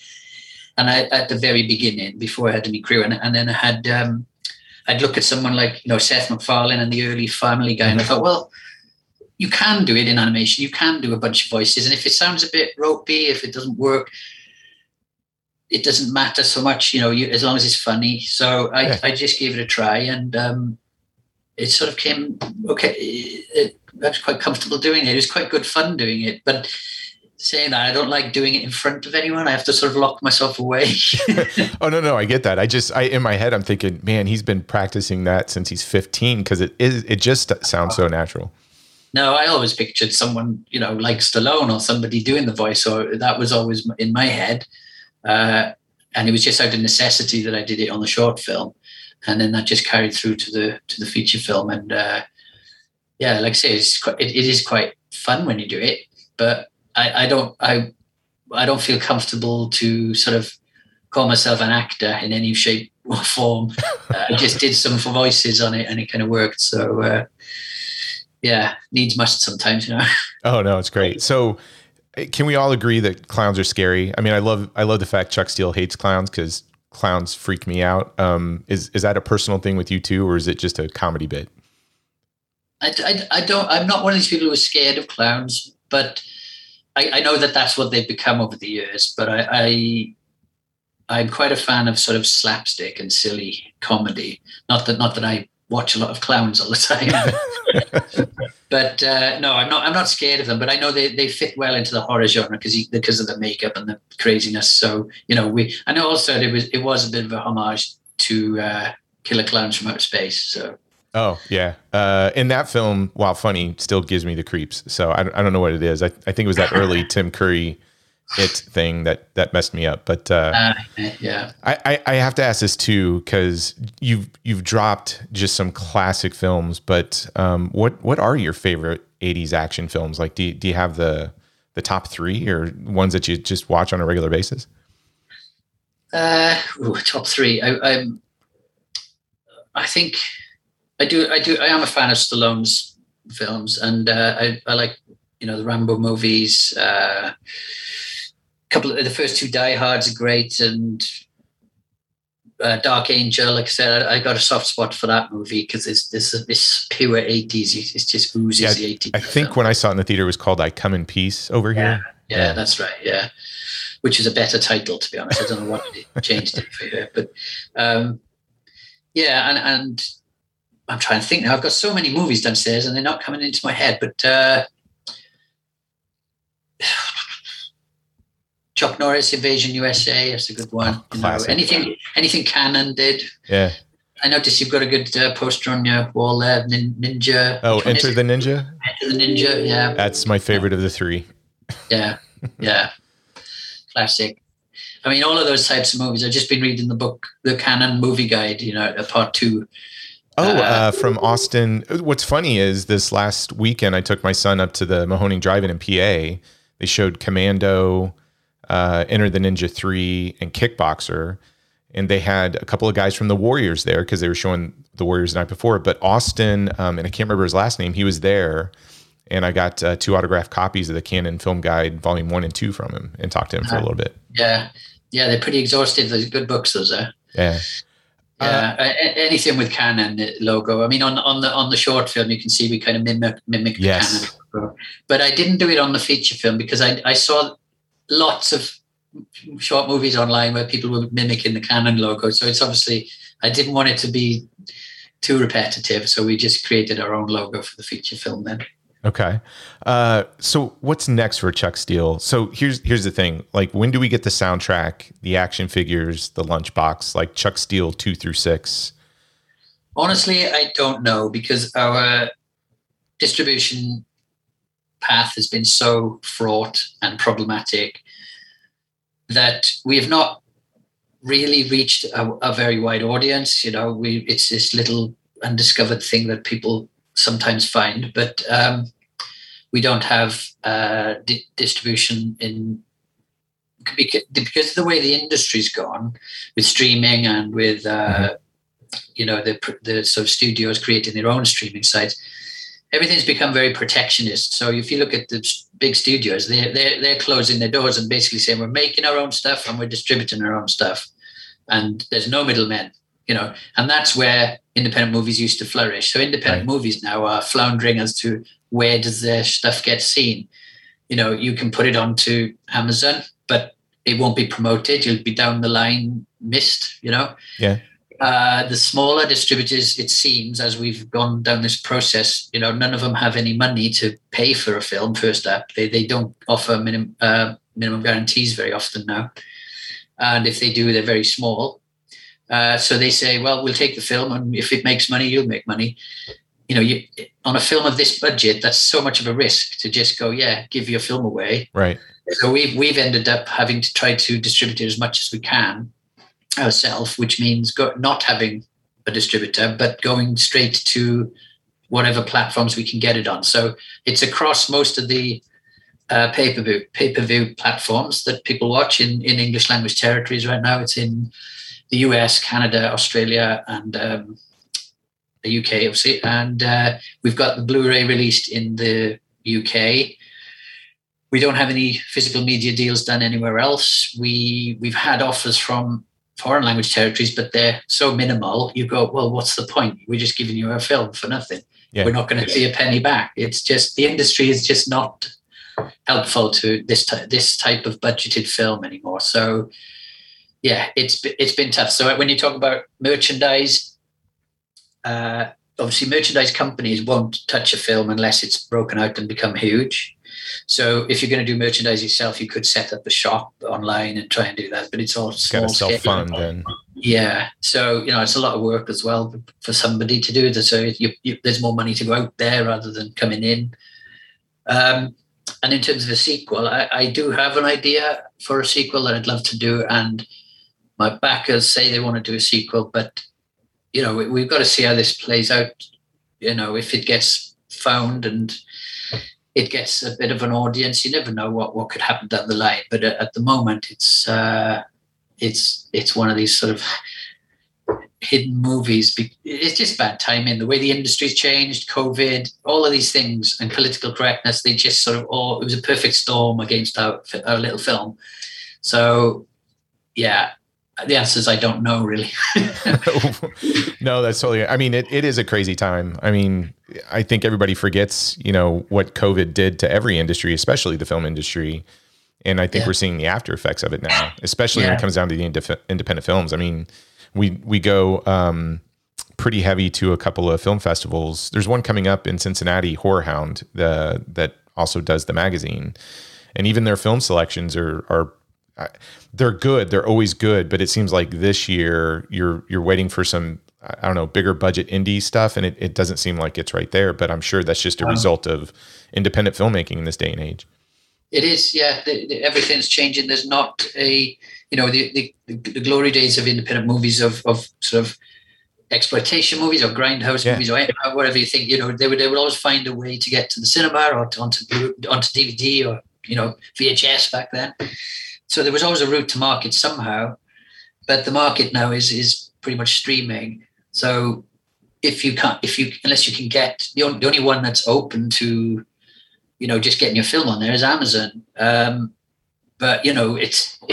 and I, at the very beginning, before I had any crew, and, and then I had, um, I'd look at someone like, you know, Seth MacFarlane and the early family guy, and I thought, well, you can do it in animation. You can do a bunch of voices. And if it sounds a bit ropey, if it doesn't work, it doesn't matter so much, you know, you, as long as it's funny. So I, yeah. I just gave it a try and um, it sort of came, okay, it, I was quite comfortable doing it. It was quite good fun doing it. But saying that I don't like doing it in front of anyone. I have to sort of lock myself away. oh no, no, I get that. I just I in my head I'm thinking, man, he's been practicing that since he's 15 because it is it just sounds so natural. No, I always pictured someone, you know, like Stallone or somebody doing the voice, or that was always in my head. Uh, and it was just out of necessity that I did it on the short film, and then that just carried through to the to the feature film. And uh, yeah, like I say, it's quite, it, it is quite fun when you do it, but I, I don't I I don't feel comfortable to sort of call myself an actor in any shape or form. uh, I just did some voices on it and it kind of worked. So uh, yeah, needs must sometimes, you know. Oh no, it's great. So eh, can we all agree that clowns are scary? I mean, I love I love the fact Chuck Steele hates clowns because clowns freak me out. Um, is is that a personal thing with you too, or is it just a comedy bit? I, I, I don't. I'm not one of these people who are scared of clowns, but I, I know that that's what they've become over the years, but I, I I'm quite a fan of sort of slapstick and silly comedy. Not that not that I watch a lot of clowns all the time, but uh, no, I'm not. I'm not scared of them. But I know they, they fit well into the horror genre because because of the makeup and the craziness. So you know, we. I know also it was it was a bit of a homage to uh, Killer Clowns from Outer Space. So Oh yeah, uh, in that film, while funny, still gives me the creeps. So I, I don't know what it is. I, I think it was that early Tim Curry it thing that that messed me up. But uh, uh, yeah, I, I, I have to ask this too because you've you've dropped just some classic films. But um, what what are your favorite '80s action films? Like, do you, do you have the the top three or ones that you just watch on a regular basis? Uh, ooh, top three. I, I'm. I think I do. I do. I am a fan of Stallone's films, and uh, I, I like you know the Rambo movies. Uh, couple of the first two Die Hards are great, and uh, Dark Angel. Like I said, I, I, got a soft spot for that movie because it's this this pure eighties. It just oozes yeah, the eighties. I think when I saw it in the theater, it was called "I Come in Peace" over yeah. here. Yeah, yeah, that's right. Yeah, which is a better title to be honest. I don't know what it changed it for you, but um, yeah, and and I'm trying to think now. I've got so many movies downstairs, and they're not coming into my head. But uh, Chuck Norris, Invasion USA. That's a good one. You know, anything, anything Cannon did. Yeah. I noticed you've got a good uh, poster on your wall there. Nin- ninja. Oh, Enter the Ninja. Enter the Ninja. Yeah. That's my favorite of the three. Yeah. Yeah. Classic. I mean, all of those types of movies. I've just been reading the book, the Cannon Movie Guide. You know, a part two. Oh, uh, from Austin. What's funny is this last weekend I took my son up to the Mahoning Drive-In in PA. They showed Commando, uh, Enter the Ninja 3, and Kickboxer. And they had a couple of guys from the Warriors there because they were showing the Warriors the night before. But Austin, um, and I can't remember his last name, he was there. And I got uh, two autographed copies of the Cannon Film Guide, Volume 1 and 2 from him and talked to him for a little bit. Yeah. Yeah, they're pretty exhaustive. those good books, those are. Yeah. Yeah, uh, anything with Cannon logo. I mean, on on the on the short film, you can see we kind of mimic mimic the yes. Cannon logo. But I didn't do it on the feature film because I I saw lots of short movies online where people were mimicking the Cannon logo. So it's obviously I didn't want it to be too repetitive, so we just created our own logo for the feature film then. Okay. Uh, so what's next for Chuck Steel? So here's here's the thing. Like when do we get the soundtrack, the action figures, the lunchbox, like Chuck Steel two through six? Honestly, I don't know because our distribution path has been so fraught and problematic that we have not really reached a, a very wide audience. You know, we it's this little undiscovered thing that people sometimes find, but um, we don't have uh, di- distribution in because, of the way the industry's gone with streaming and with uh, mm-hmm. you know the the sort of studios creating their own streaming sites. Everything's become very protectionist. So if you look at the big studios, they're, they're, they're closing their doors and basically saying we're making our own stuff and we're distributing our own stuff, and there's no middlemen you know, and that's where independent movies used to flourish. So independent right. movies now are floundering as to where does their stuff get seen. You know, you can put it onto Amazon, but it won't be promoted. You'll be down the line missed. You know. Yeah. Uh, the smaller distributors, it seems, as we've gone down this process, you know, none of them have any money to pay for a film. First up, they they don't offer minimum uh, minimum guarantees very often now, and if they do, they're very small. Uh, so they say, well, we'll take the film, and if it makes money, you'll make money. You know, you, on a film of this budget, that's so much of a risk to just go, yeah, give your film away. Right. So we've we've ended up having to try to distribute it as much as we can ourselves, which means go, not having a distributor, but going straight to whatever platforms we can get it on. So it's across most of the uh, pay per view pay per view platforms that people watch in in English language territories right now. It's in the US, Canada, Australia, and um, the UK, obviously. And uh, we've got the Blu-ray released in the UK. We don't have any physical media deals done anywhere else. We we've had offers from foreign language territories, but they're so minimal. You go, well, what's the point? We're just giving you a film for nothing. Yeah. We're not going to see a penny back. It's just the industry is just not helpful to this t- this type of budgeted film anymore. So yeah, it's it's been tough. So when you talk about merchandise, uh, obviously merchandise companies won't touch a film unless it's broken out and become huge. So if you're going to do merchandise yourself, you could set up a shop online and try and do that, but it's all small scale. fund then. Yeah, so you know it's a lot of work as well for somebody to do it. So you, you, there's more money to go out there rather than coming in. Um, and in terms of a sequel, I, I do have an idea for a sequel that I'd love to do, and my backers say they want to do a sequel, but you know we, have got to see how this plays out. You know, if it gets found and it gets a bit of an audience. You never know what, what could happen down the line, but at, the moment, it's uh, it's it's one of these sort of hidden movies. It's just bad timing. The way the industry's changed, COVID, all of these things, and political correctness. They just sort of all. It was a perfect storm against our, our little film. So, yeah, the answer is I don't know really. no, that's totally. I mean, it, it is a crazy time. I mean, I think everybody forgets, you know, what COVID did to every industry, especially the film industry. And I think yeah. we're seeing the after effects of it now, especially yeah. when it comes down to the independent films. I mean, we we go um, pretty heavy to a couple of film festivals. There's one coming up in Cincinnati, Horror Hound, the that also does the magazine, and even their film selections are are they're good. They're always good, but it seems like this year you're you're waiting for some I don't know bigger budget indie stuff, and it, it doesn't seem like it's right there. But I'm sure that's just a wow. result of independent filmmaking in this day and age. It is, yeah. The, the, everything's changing. There's not a you know the, the, the glory days of independent movies of of sort of exploitation movies or grindhouse yeah. movies or whatever you think. You know they would they would always find a way to get to the cinema or to, onto onto DVD or you know VHS back then. So there was always a route to market somehow, but the market now is is pretty much streaming. So if you can't, if you unless you can get the only, the only one that's open to, you know, just getting your film on there is Amazon. Um, but you know, it's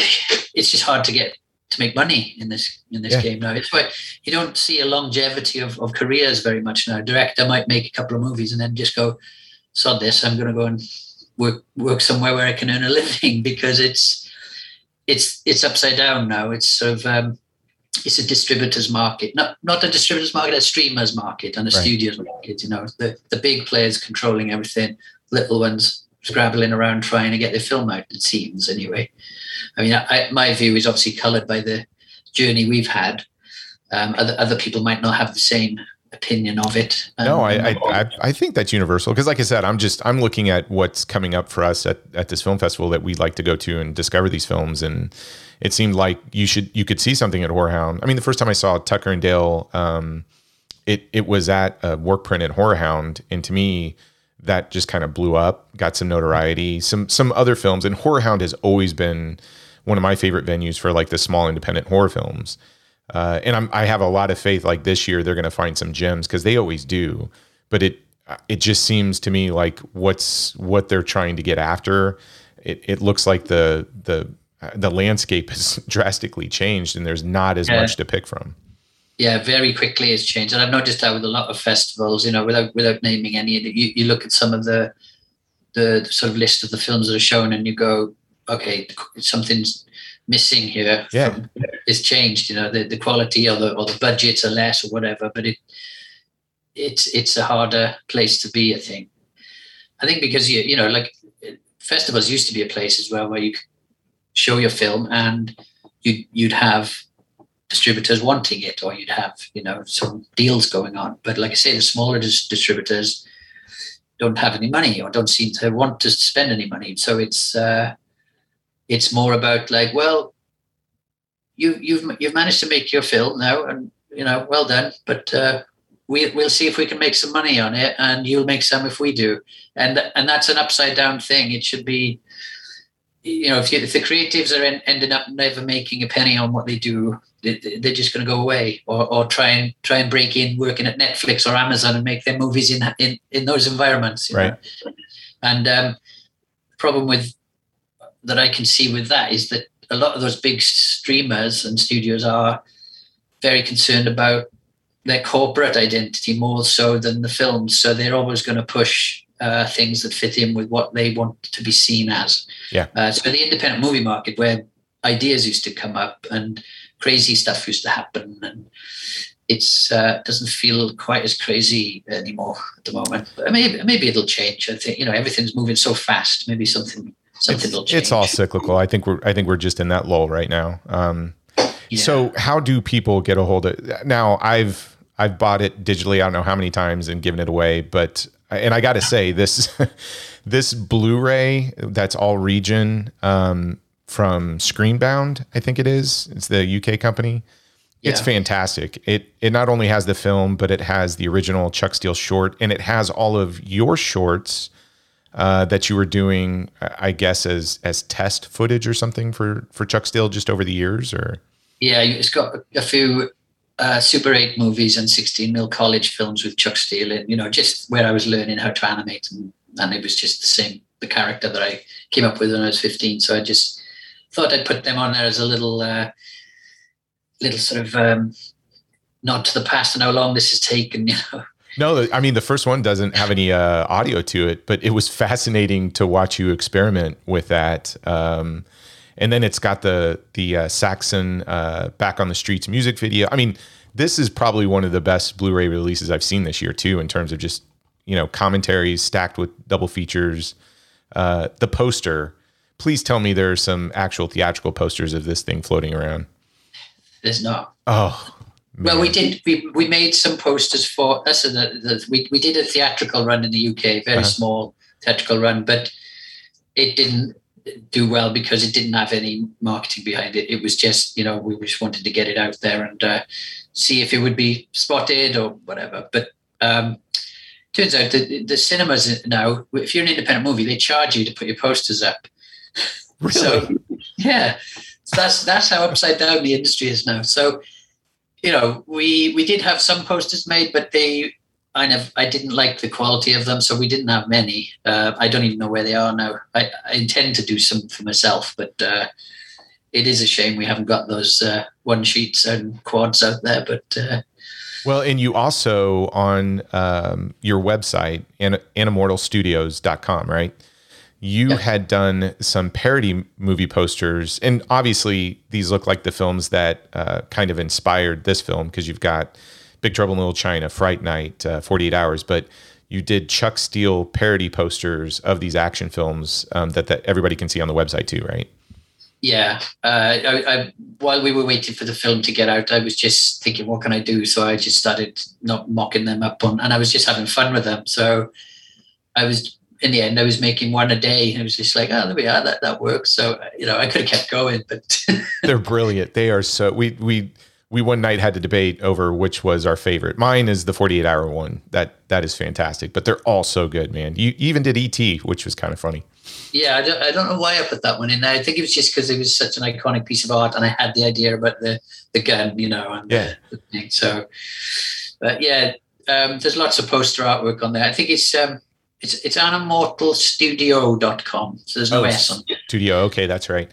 it's just hard to get to make money in this in this yeah. game now. It's why you don't see a longevity of, of careers very much now. Director might make a couple of movies and then just go, sod this, I'm gonna go and work work somewhere where I can earn a living because it's it's it's upside down now. It's sort of um, it's a distributors market, not not a distributors market, a streamers market and a right. studios market. You know, the the big players controlling everything, little ones scrabbling around trying to get their film out. It seems anyway. I mean, I, my view is obviously coloured by the journey we've had. Um, other other people might not have the same opinion of it. Um, no, I, I, I think that's universal because, like I said, I'm just I'm looking at what's coming up for us at, at this film festival that we like to go to and discover these films, and it seemed like you should you could see something at Horror Hound. I mean, the first time I saw Tucker and Dale, um, it it was at a work print at Horror Hound, and to me. That just kind of blew up, got some notoriety. Some some other films, and Horror Hound has always been one of my favorite venues for like the small independent horror films. Uh, and I'm, I have a lot of faith. Like this year, they're going to find some gems because they always do. But it it just seems to me like what's what they're trying to get after. It, it looks like the the the landscape has drastically changed, and there's not as yeah. much to pick from. Yeah, very quickly it's changed, and I've noticed that with a lot of festivals. You know, without without naming any, you, you look at some of the the sort of list of the films that are shown, and you go, okay, something's missing here yeah. From, is changed. You know, the, the quality or the or the budgets are less or whatever, but it it's it's a harder place to be. I think. I think because you you know like festivals used to be a place as well where you could show your film and you you'd have distributors wanting it or you'd have you know some deals going on but like i say the smaller dis- distributors don't have any money or don't seem to want to spend any money so it's uh, it's more about like, well, you you've you've managed to make your film now, and you know, well done. But uh, we we'll see if we can make some money on it, and you'll make some if we do. And and that's an upside down thing. It should be, you know, if, you, if the creatives are en- ending up never making a penny on what they do, they, they're just going to go away, or or try and try and break in working at Netflix or Amazon and make their movies in in in those environments. right. Know? And um, problem with that I can see with that is that a lot of those big streamers and studios are very concerned about their corporate identity more so than the films. So they're always going to push uh, things that fit in with what they want to be seen as. Yeah. Uh, so the independent movie market, where ideas used to come up and crazy stuff used to happen, and it's uh, doesn't feel quite as crazy anymore at the moment. But maybe maybe it'll change. I think you know everything's moving so fast. Maybe something it's, It's all cyclical. I think we're I think we're just in that lull right now. Um, yeah. So how do people get a hold of it? Now I've I've bought it digitally. I don't know how many times and given it away, but and I got to say this this Blu-ray that's all region um, from Screenbound. I think it is. It's the UK company. Yeah. It's fantastic. It it not only has the film, but it has the original Chuck Steel short, and it has all of your shorts uh, that you were doing, I guess, as as test footage or something for for Chuck Steel just over the years, or yeah, it's got a few uh, Super 8 movies and 16 mil college films with Chuck Steel in, you know, just where I was learning how to animate and, and it was just the same, the character that I came up with when I was 15. So I just thought I'd put them on there as a little, uh, little sort of um, nod to the past and how long this has taken, you know. No, I mean the first one doesn't have any uh, audio to it, but it was fascinating to watch you experiment with that. Um, and then it's got the the uh, Saxon uh, back on the streets music video. I mean, this is probably one of the best Blu-ray releases I've seen this year too, in terms of just you know commentaries stacked with double features. Uh, the poster. Please tell me there are some actual theatrical posters of this thing floating around. There's not. Oh. Well, we did. We, we made some posters for us. So the, the, we we did a theatrical run in the UK, very uh-huh. small theatrical run, but it didn't do well because it didn't have any marketing behind it. It was just, you know, we just wanted to get it out there and uh, see if it would be spotted or whatever. But um, turns out that the cinemas now, if you're an independent movie, they charge you to put your posters up. Really? So, yeah, so that's that's how upside down the industry is now. So, you know, we we did have some posters made, but they I never, I didn't like the quality of them, so we didn't have many. Uh, I don't even know where they are now. I, I intend to do some for myself, but uh, it is a shame we haven't got those uh, one sheets and quads out there. But uh, well, and you also on um, your website, an- animortalstudios.com, right? You yeah. had done some parody movie posters, and obviously these look like the films that uh, kind of inspired this film because you've got Big Trouble in Little China, Fright Night, uh, 48 Hours, but you did Chuck Steel parody posters of these action films um, that, that everybody can see on the website too, right? Yeah. Uh, I, I, while we were waiting for the film to get out, I was just thinking, what can I do? So I just started not mocking them up on, and I was just having fun with them. So I was, in the end, I was making one a day. And I was just like, oh, there we are. That that works. So you know, I could have kept going, but they're brilliant. They are so. We we we one night had to debate over which was our favorite. Mine is the 48 hour one. That that is fantastic. But they're all so good, man. You even did ET, which was kind of funny. Yeah, I don't, I don't know why I put that one in there. I think it was just because it was such an iconic piece of art, and I had the idea about the the gun, you know, and yeah. The, the thing. So, but yeah, um, there's lots of poster artwork on there. I think it's um, it's it's animortalstudio.com. So there's no oh, S on it. Studio. Okay, that's right.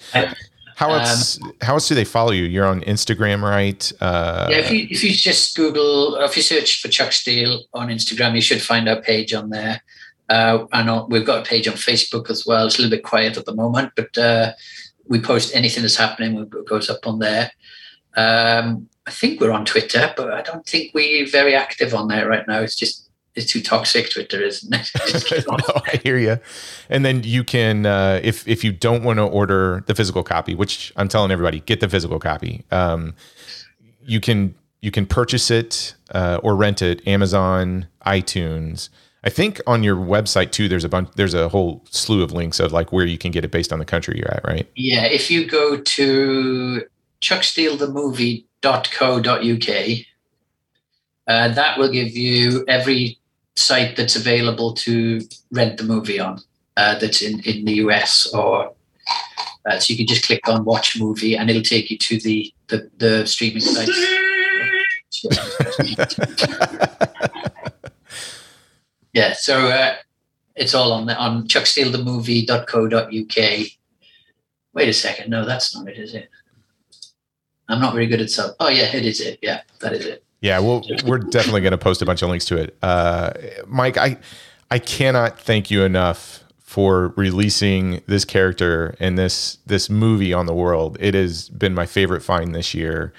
How else? Um, how else do they follow you? You're on Instagram, right? Uh, yeah. If you if you just Google, if you search for Chuck Steel on Instagram, you should find our page on there. Uh, and we've got a page on Facebook as well. It's a little bit quiet at the moment, but uh, we post anything that's happening. It goes up on there. Um, I think we're on Twitter, but I don't think we're very active on there right now. It's just it's too toxic. Twitter isn't it? no, I hear you. And then you can, uh, if if you don't want to order the physical copy, which I'm telling everybody, get the physical copy. Um, you can you can purchase it uh, or rent it Amazon, iTunes. I think on your website too. There's a bunch. There's a whole slew of links of like where you can get it based on the country you're at, right? Yeah, if you go to chucksteelthemovie.co.uk, uh, that will give you every site that's available to rent the movie on uh, that's in, in the US or uh, so you can just click on watch movie and it'll take you to the the, the streaming site. yeah, so uh, it's all on the, on chucksteelthemovie.co.uk. Wait a second, no, that's not it, is it? I'm not very good at sub. Oh yeah, it is it. Yeah, that is it. Yeah, well, we're definitely going to post a bunch of links to it. Uh, Mike, I I cannot thank you enough for releasing this character and this this movie on the world. It has been my favorite find this year.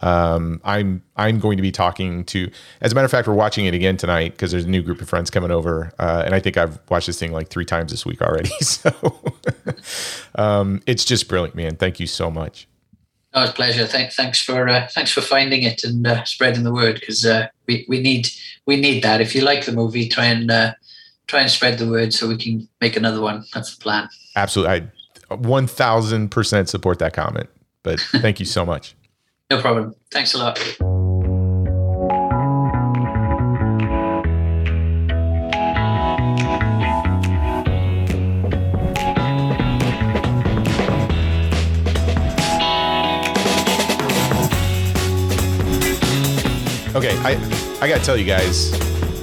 Um, I'm I'm going to be talking to. As a matter of fact, we're watching it again tonight because there's a new group of friends coming over, uh, and I think I've watched this thing like three times this week already. So um, it's just brilliant, man. Thank you so much. Oh, it's a pleasure. Thank, thanks for uh, thanks for finding it and uh, spreading the word because uh, we we need we need that. If you like the movie, try and uh, try and spread the word so we can make another one. That's the plan. Absolutely, I one thousand percent support that comment. But thank you so much. no problem. Thanks a lot. I I gotta tell you guys,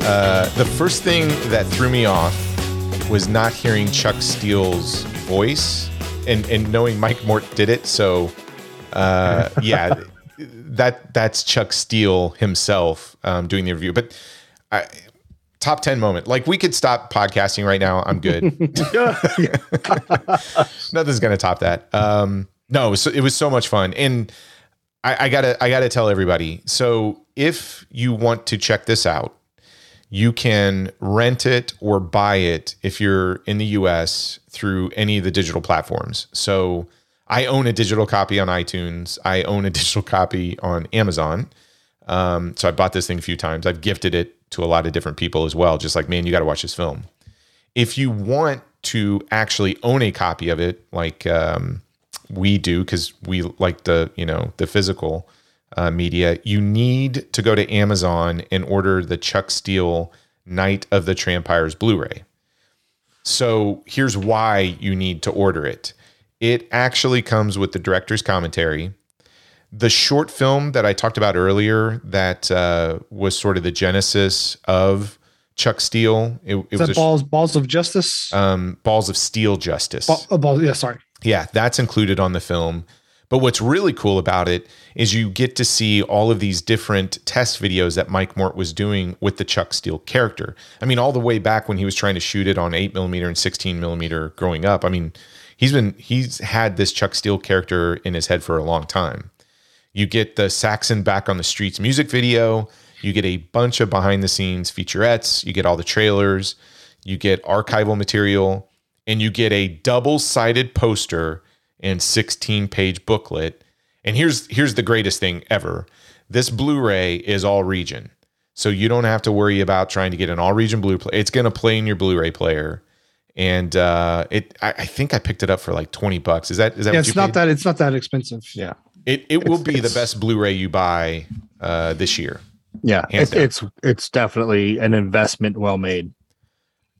uh, the first thing that threw me off was not hearing Chuck Steel's voice and and knowing Mike Mort did it. So, uh, yeah, that that's Chuck Steel himself um, doing the review. But I, top ten moment, like we could stop podcasting right now. I'm good. Nothing's gonna top that. Um, no, so it was so much fun, and I, I gotta I gotta tell everybody. So if you want to check this out, you can rent it or buy it if you're in the US through any of the digital platforms. So I own a digital copy on iTunes. I own a digital copy on Amazon. Um, so I bought this thing a few times. I've gifted it to a lot of different people as well. Just like, man, you got to watch this film. If you want to actually own a copy of it, like um, we do, because we like the you know the physical uh, media, you need to go to Amazon and order the Chuck Steel Night of the Trampires Blu-ray. So here's why you need to order it. It actually comes with the director's commentary. The short film that I talked about earlier, that uh, was sort of the genesis of Chuck Steel. It, was that a sh- balls balls of justice? um, Balls of Steel Justice. Ball, oh, balls, yeah, sorry. Yeah, that's included on the film. But what's really cool about it is you get to see all of these different test videos that Mike Mort was doing with the Chuck Steel character. I mean, all the way back when he was trying to shoot it on 8 millimeter and 16 millimeter growing up. I mean, he's been he's had this Chuck Steel character in his head for a long time. You get the Saxon Back on the Streets music video. You get a bunch of behind the scenes featurettes. You get all the trailers. You get archival material. And you get a double sided poster and 16 page booklet. And here's here's the greatest thing ever. This Blu-ray is all region. So you don't have to worry about trying to get an all region Blu play. It's gonna play in your Blu-ray player. And uh it I, I think I picked it up for like 20 bucks. Is that is that Yeah, what it's not paid? that it's not that expensive. Yeah. It it will It's- be the best Blu-ray you buy uh, this year. Yeah. It's, it's it's definitely an investment well made.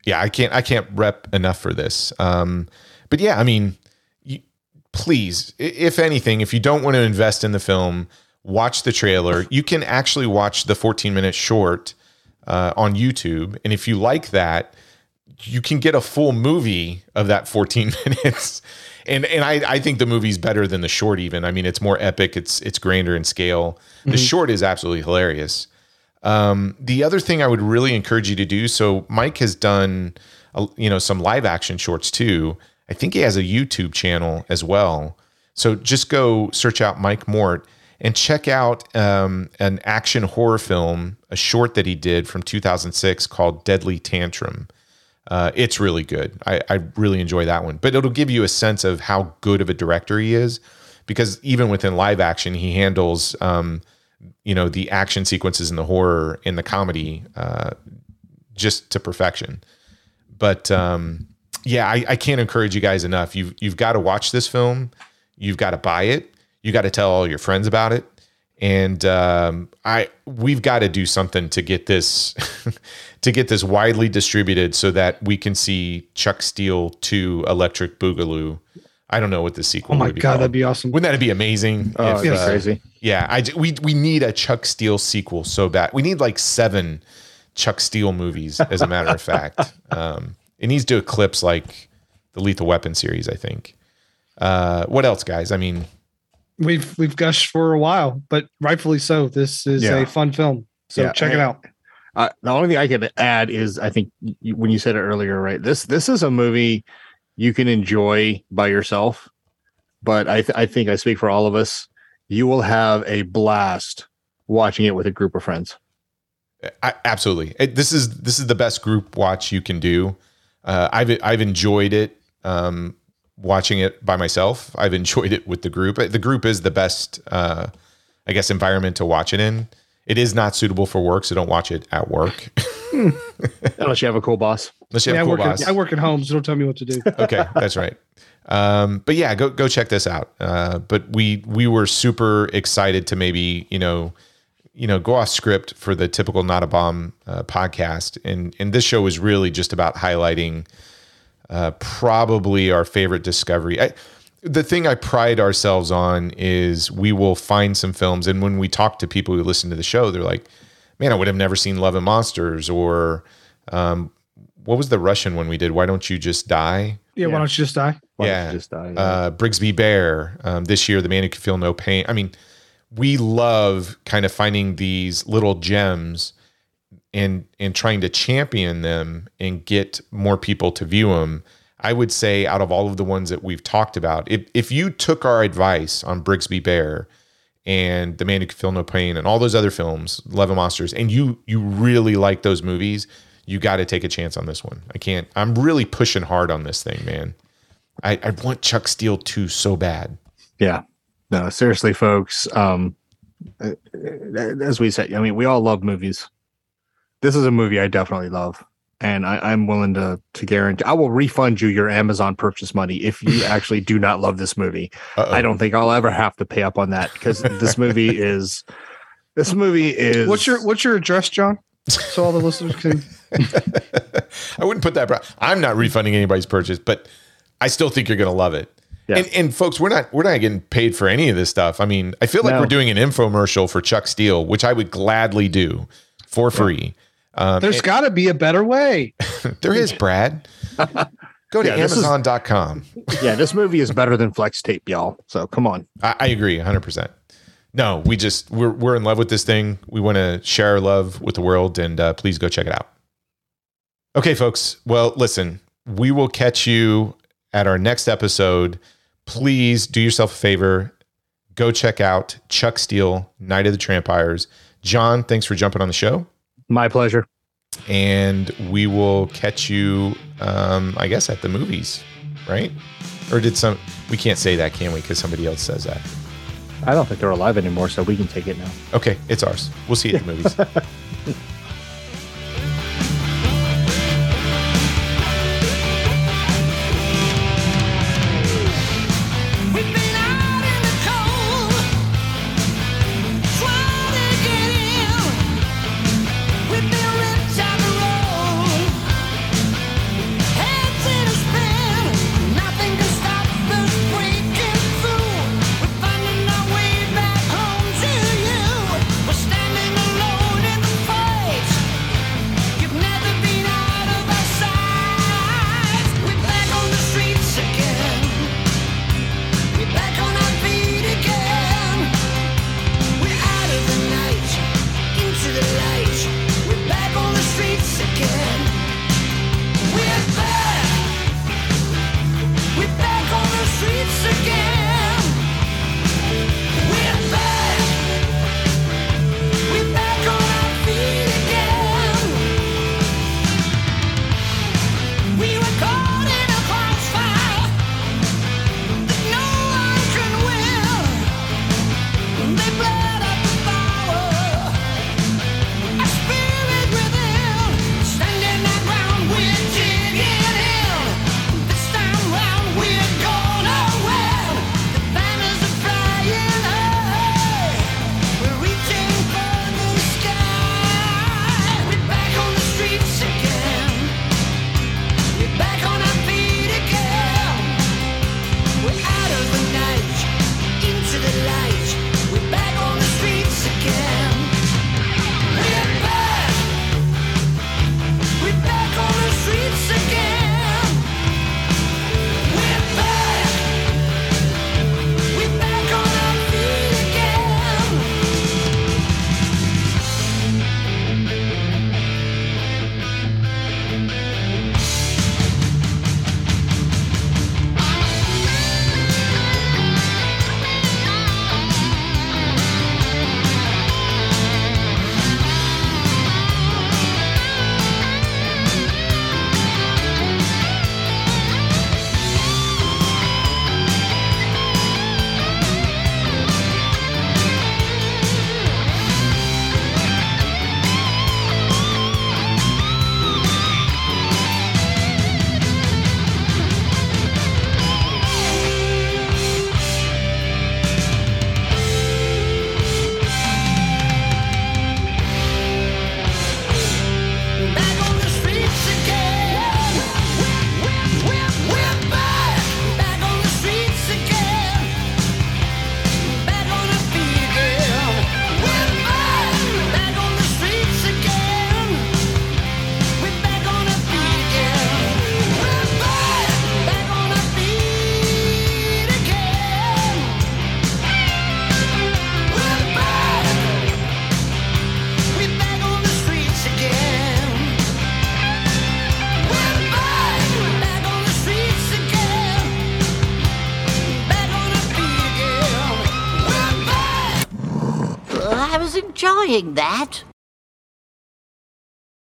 Yeah, I can't I can't rep enough for this. Um, but yeah, I mean, please, if anything, if you don't want to invest in the film, watch the trailer. You can actually watch the 14 minute short uh, on YouTube, and if you like that, you can get a full movie of that 14 minutes. And and I, I think the movie's better than the short even. I mean, it's more epic, it's it's grander in scale. The short is absolutely hilarious. Um, the other thing I would really encourage you to do. So Mike has done, uh, you know, some live action shorts too. I think he has a YouTube channel as well. So just go search out Mike Mort and check out um, an action horror film, a short that he did from 2006 called Deadly Tantrum. Uh, it's really good. I, I really enjoy that one, but it'll give you a sense of how good of a director he is, because even within live action, he handles, um, you know, the action sequences and the horror and the comedy uh, just to perfection. But um, yeah, I, I can't encourage you guys enough. You've you've got to watch this film. You've got to buy it. You got to tell all your friends about it. And um, I we've got to do something to get this to get this widely distributed so that we can see Chuck Steel to Electric Boogaloo. I don't know what the sequel. Oh my god, called. that'd be awesome. Wouldn't that be amazing? Oh, if, uh, crazy. yeah, I we we need a Chuck Steel sequel so bad. We need like seven Chuck Steel movies, as a matter of fact. Um, it needs to eclipse like the Lethal Weapon series. I think. Uh, what else, guys? I mean, We've we've gushed for a while, but rightfully so. This is Yeah. a fun film. So Yeah, check it out. Uh, the only thing I could add is I think you, when you said it earlier, right? This this is a movie you can enjoy by yourself, but I th- I think I speak for all of us. You will have a blast watching it with a group of friends. I, absolutely. It, this is this is the best group watch you can do. Uh, I've I've enjoyed it um, watching it by myself. I've enjoyed it with the group. The group is the best, uh, I guess, environment to watch it in. It is not suitable for work, so don't watch it at work Unless you have a cool boss. unless you Yeah, I have a cool work boss. at, I work at home, so don't tell me what to do. okay, that's right. Um, but yeah, go go check this out. Uh, but we we were super excited to maybe you know you know go off script for the typical not a bomb uh, podcast, and and this show is really just about highlighting uh, probably our favorite discovery. I, the thing I pride ourselves on is we will find some films, and when we talk to people who listen to the show, they're like, "Man, I would have never seen Love and Monsters," or um, what was the Russian one we did? Why don't you just die? Yeah, why don't you just die? Why don't yeah, you just die? Yeah. uh, Brigsby Bear. Um, this year, The Man Who Could Feel No Pain. I mean, we love kind of finding these little gems and and trying to champion them and get more people to view them. I would say out of all of the ones that we've talked about, if if you took our advice on Brigsby Bear and The Man Who Could Feel No Pain and all those other films, Love and Monsters, and you you really like those movies, you got to take a chance on this one. I can't. I'm really pushing hard on this thing, man. I, I want Chuck Steel 2 so bad. Yeah. No, seriously, folks. Um, uh, uh, as we said, I mean, we all love movies. This is a movie I definitely love, and I, I'm willing to to guarantee I will refund you your Amazon purchase money if you actually do not love this movie. Uh-oh. I don't think I'll ever have to pay up on that because this movie is this movie is What's your what's your address, John? So all the listeners can. I wouldn't put that. I'm not refunding anybody's purchase, but I still think you're going to love it. Yeah. And, and folks, we're not we're not getting paid for any of this stuff. I mean, I feel like No. we're doing an infomercial for Chuck Steel, which I would gladly do for free. Um, There's got to be a better way. there is Brad. Go to Yeah, this is- Amazon.com. yeah. This movie is better than Flex Tape, y'all. So come on. I, I agree 100%. No, we just we're we're in love with this thing. We want to share our love with the world, and uh, please go check it out. Okay, folks. Well, listen, we will catch you at our next episode. Please do yourself a favor. Go check out Chuck Steel, Night of the Trampires. John, thanks for jumping on the show. My pleasure. And we will catch you, um, I guess, at the movies, right? Or did some, we can't say that, can we? Because somebody else says that. I don't think they're alive anymore, so we can take it now. Okay, it's ours. We'll see you at the movies.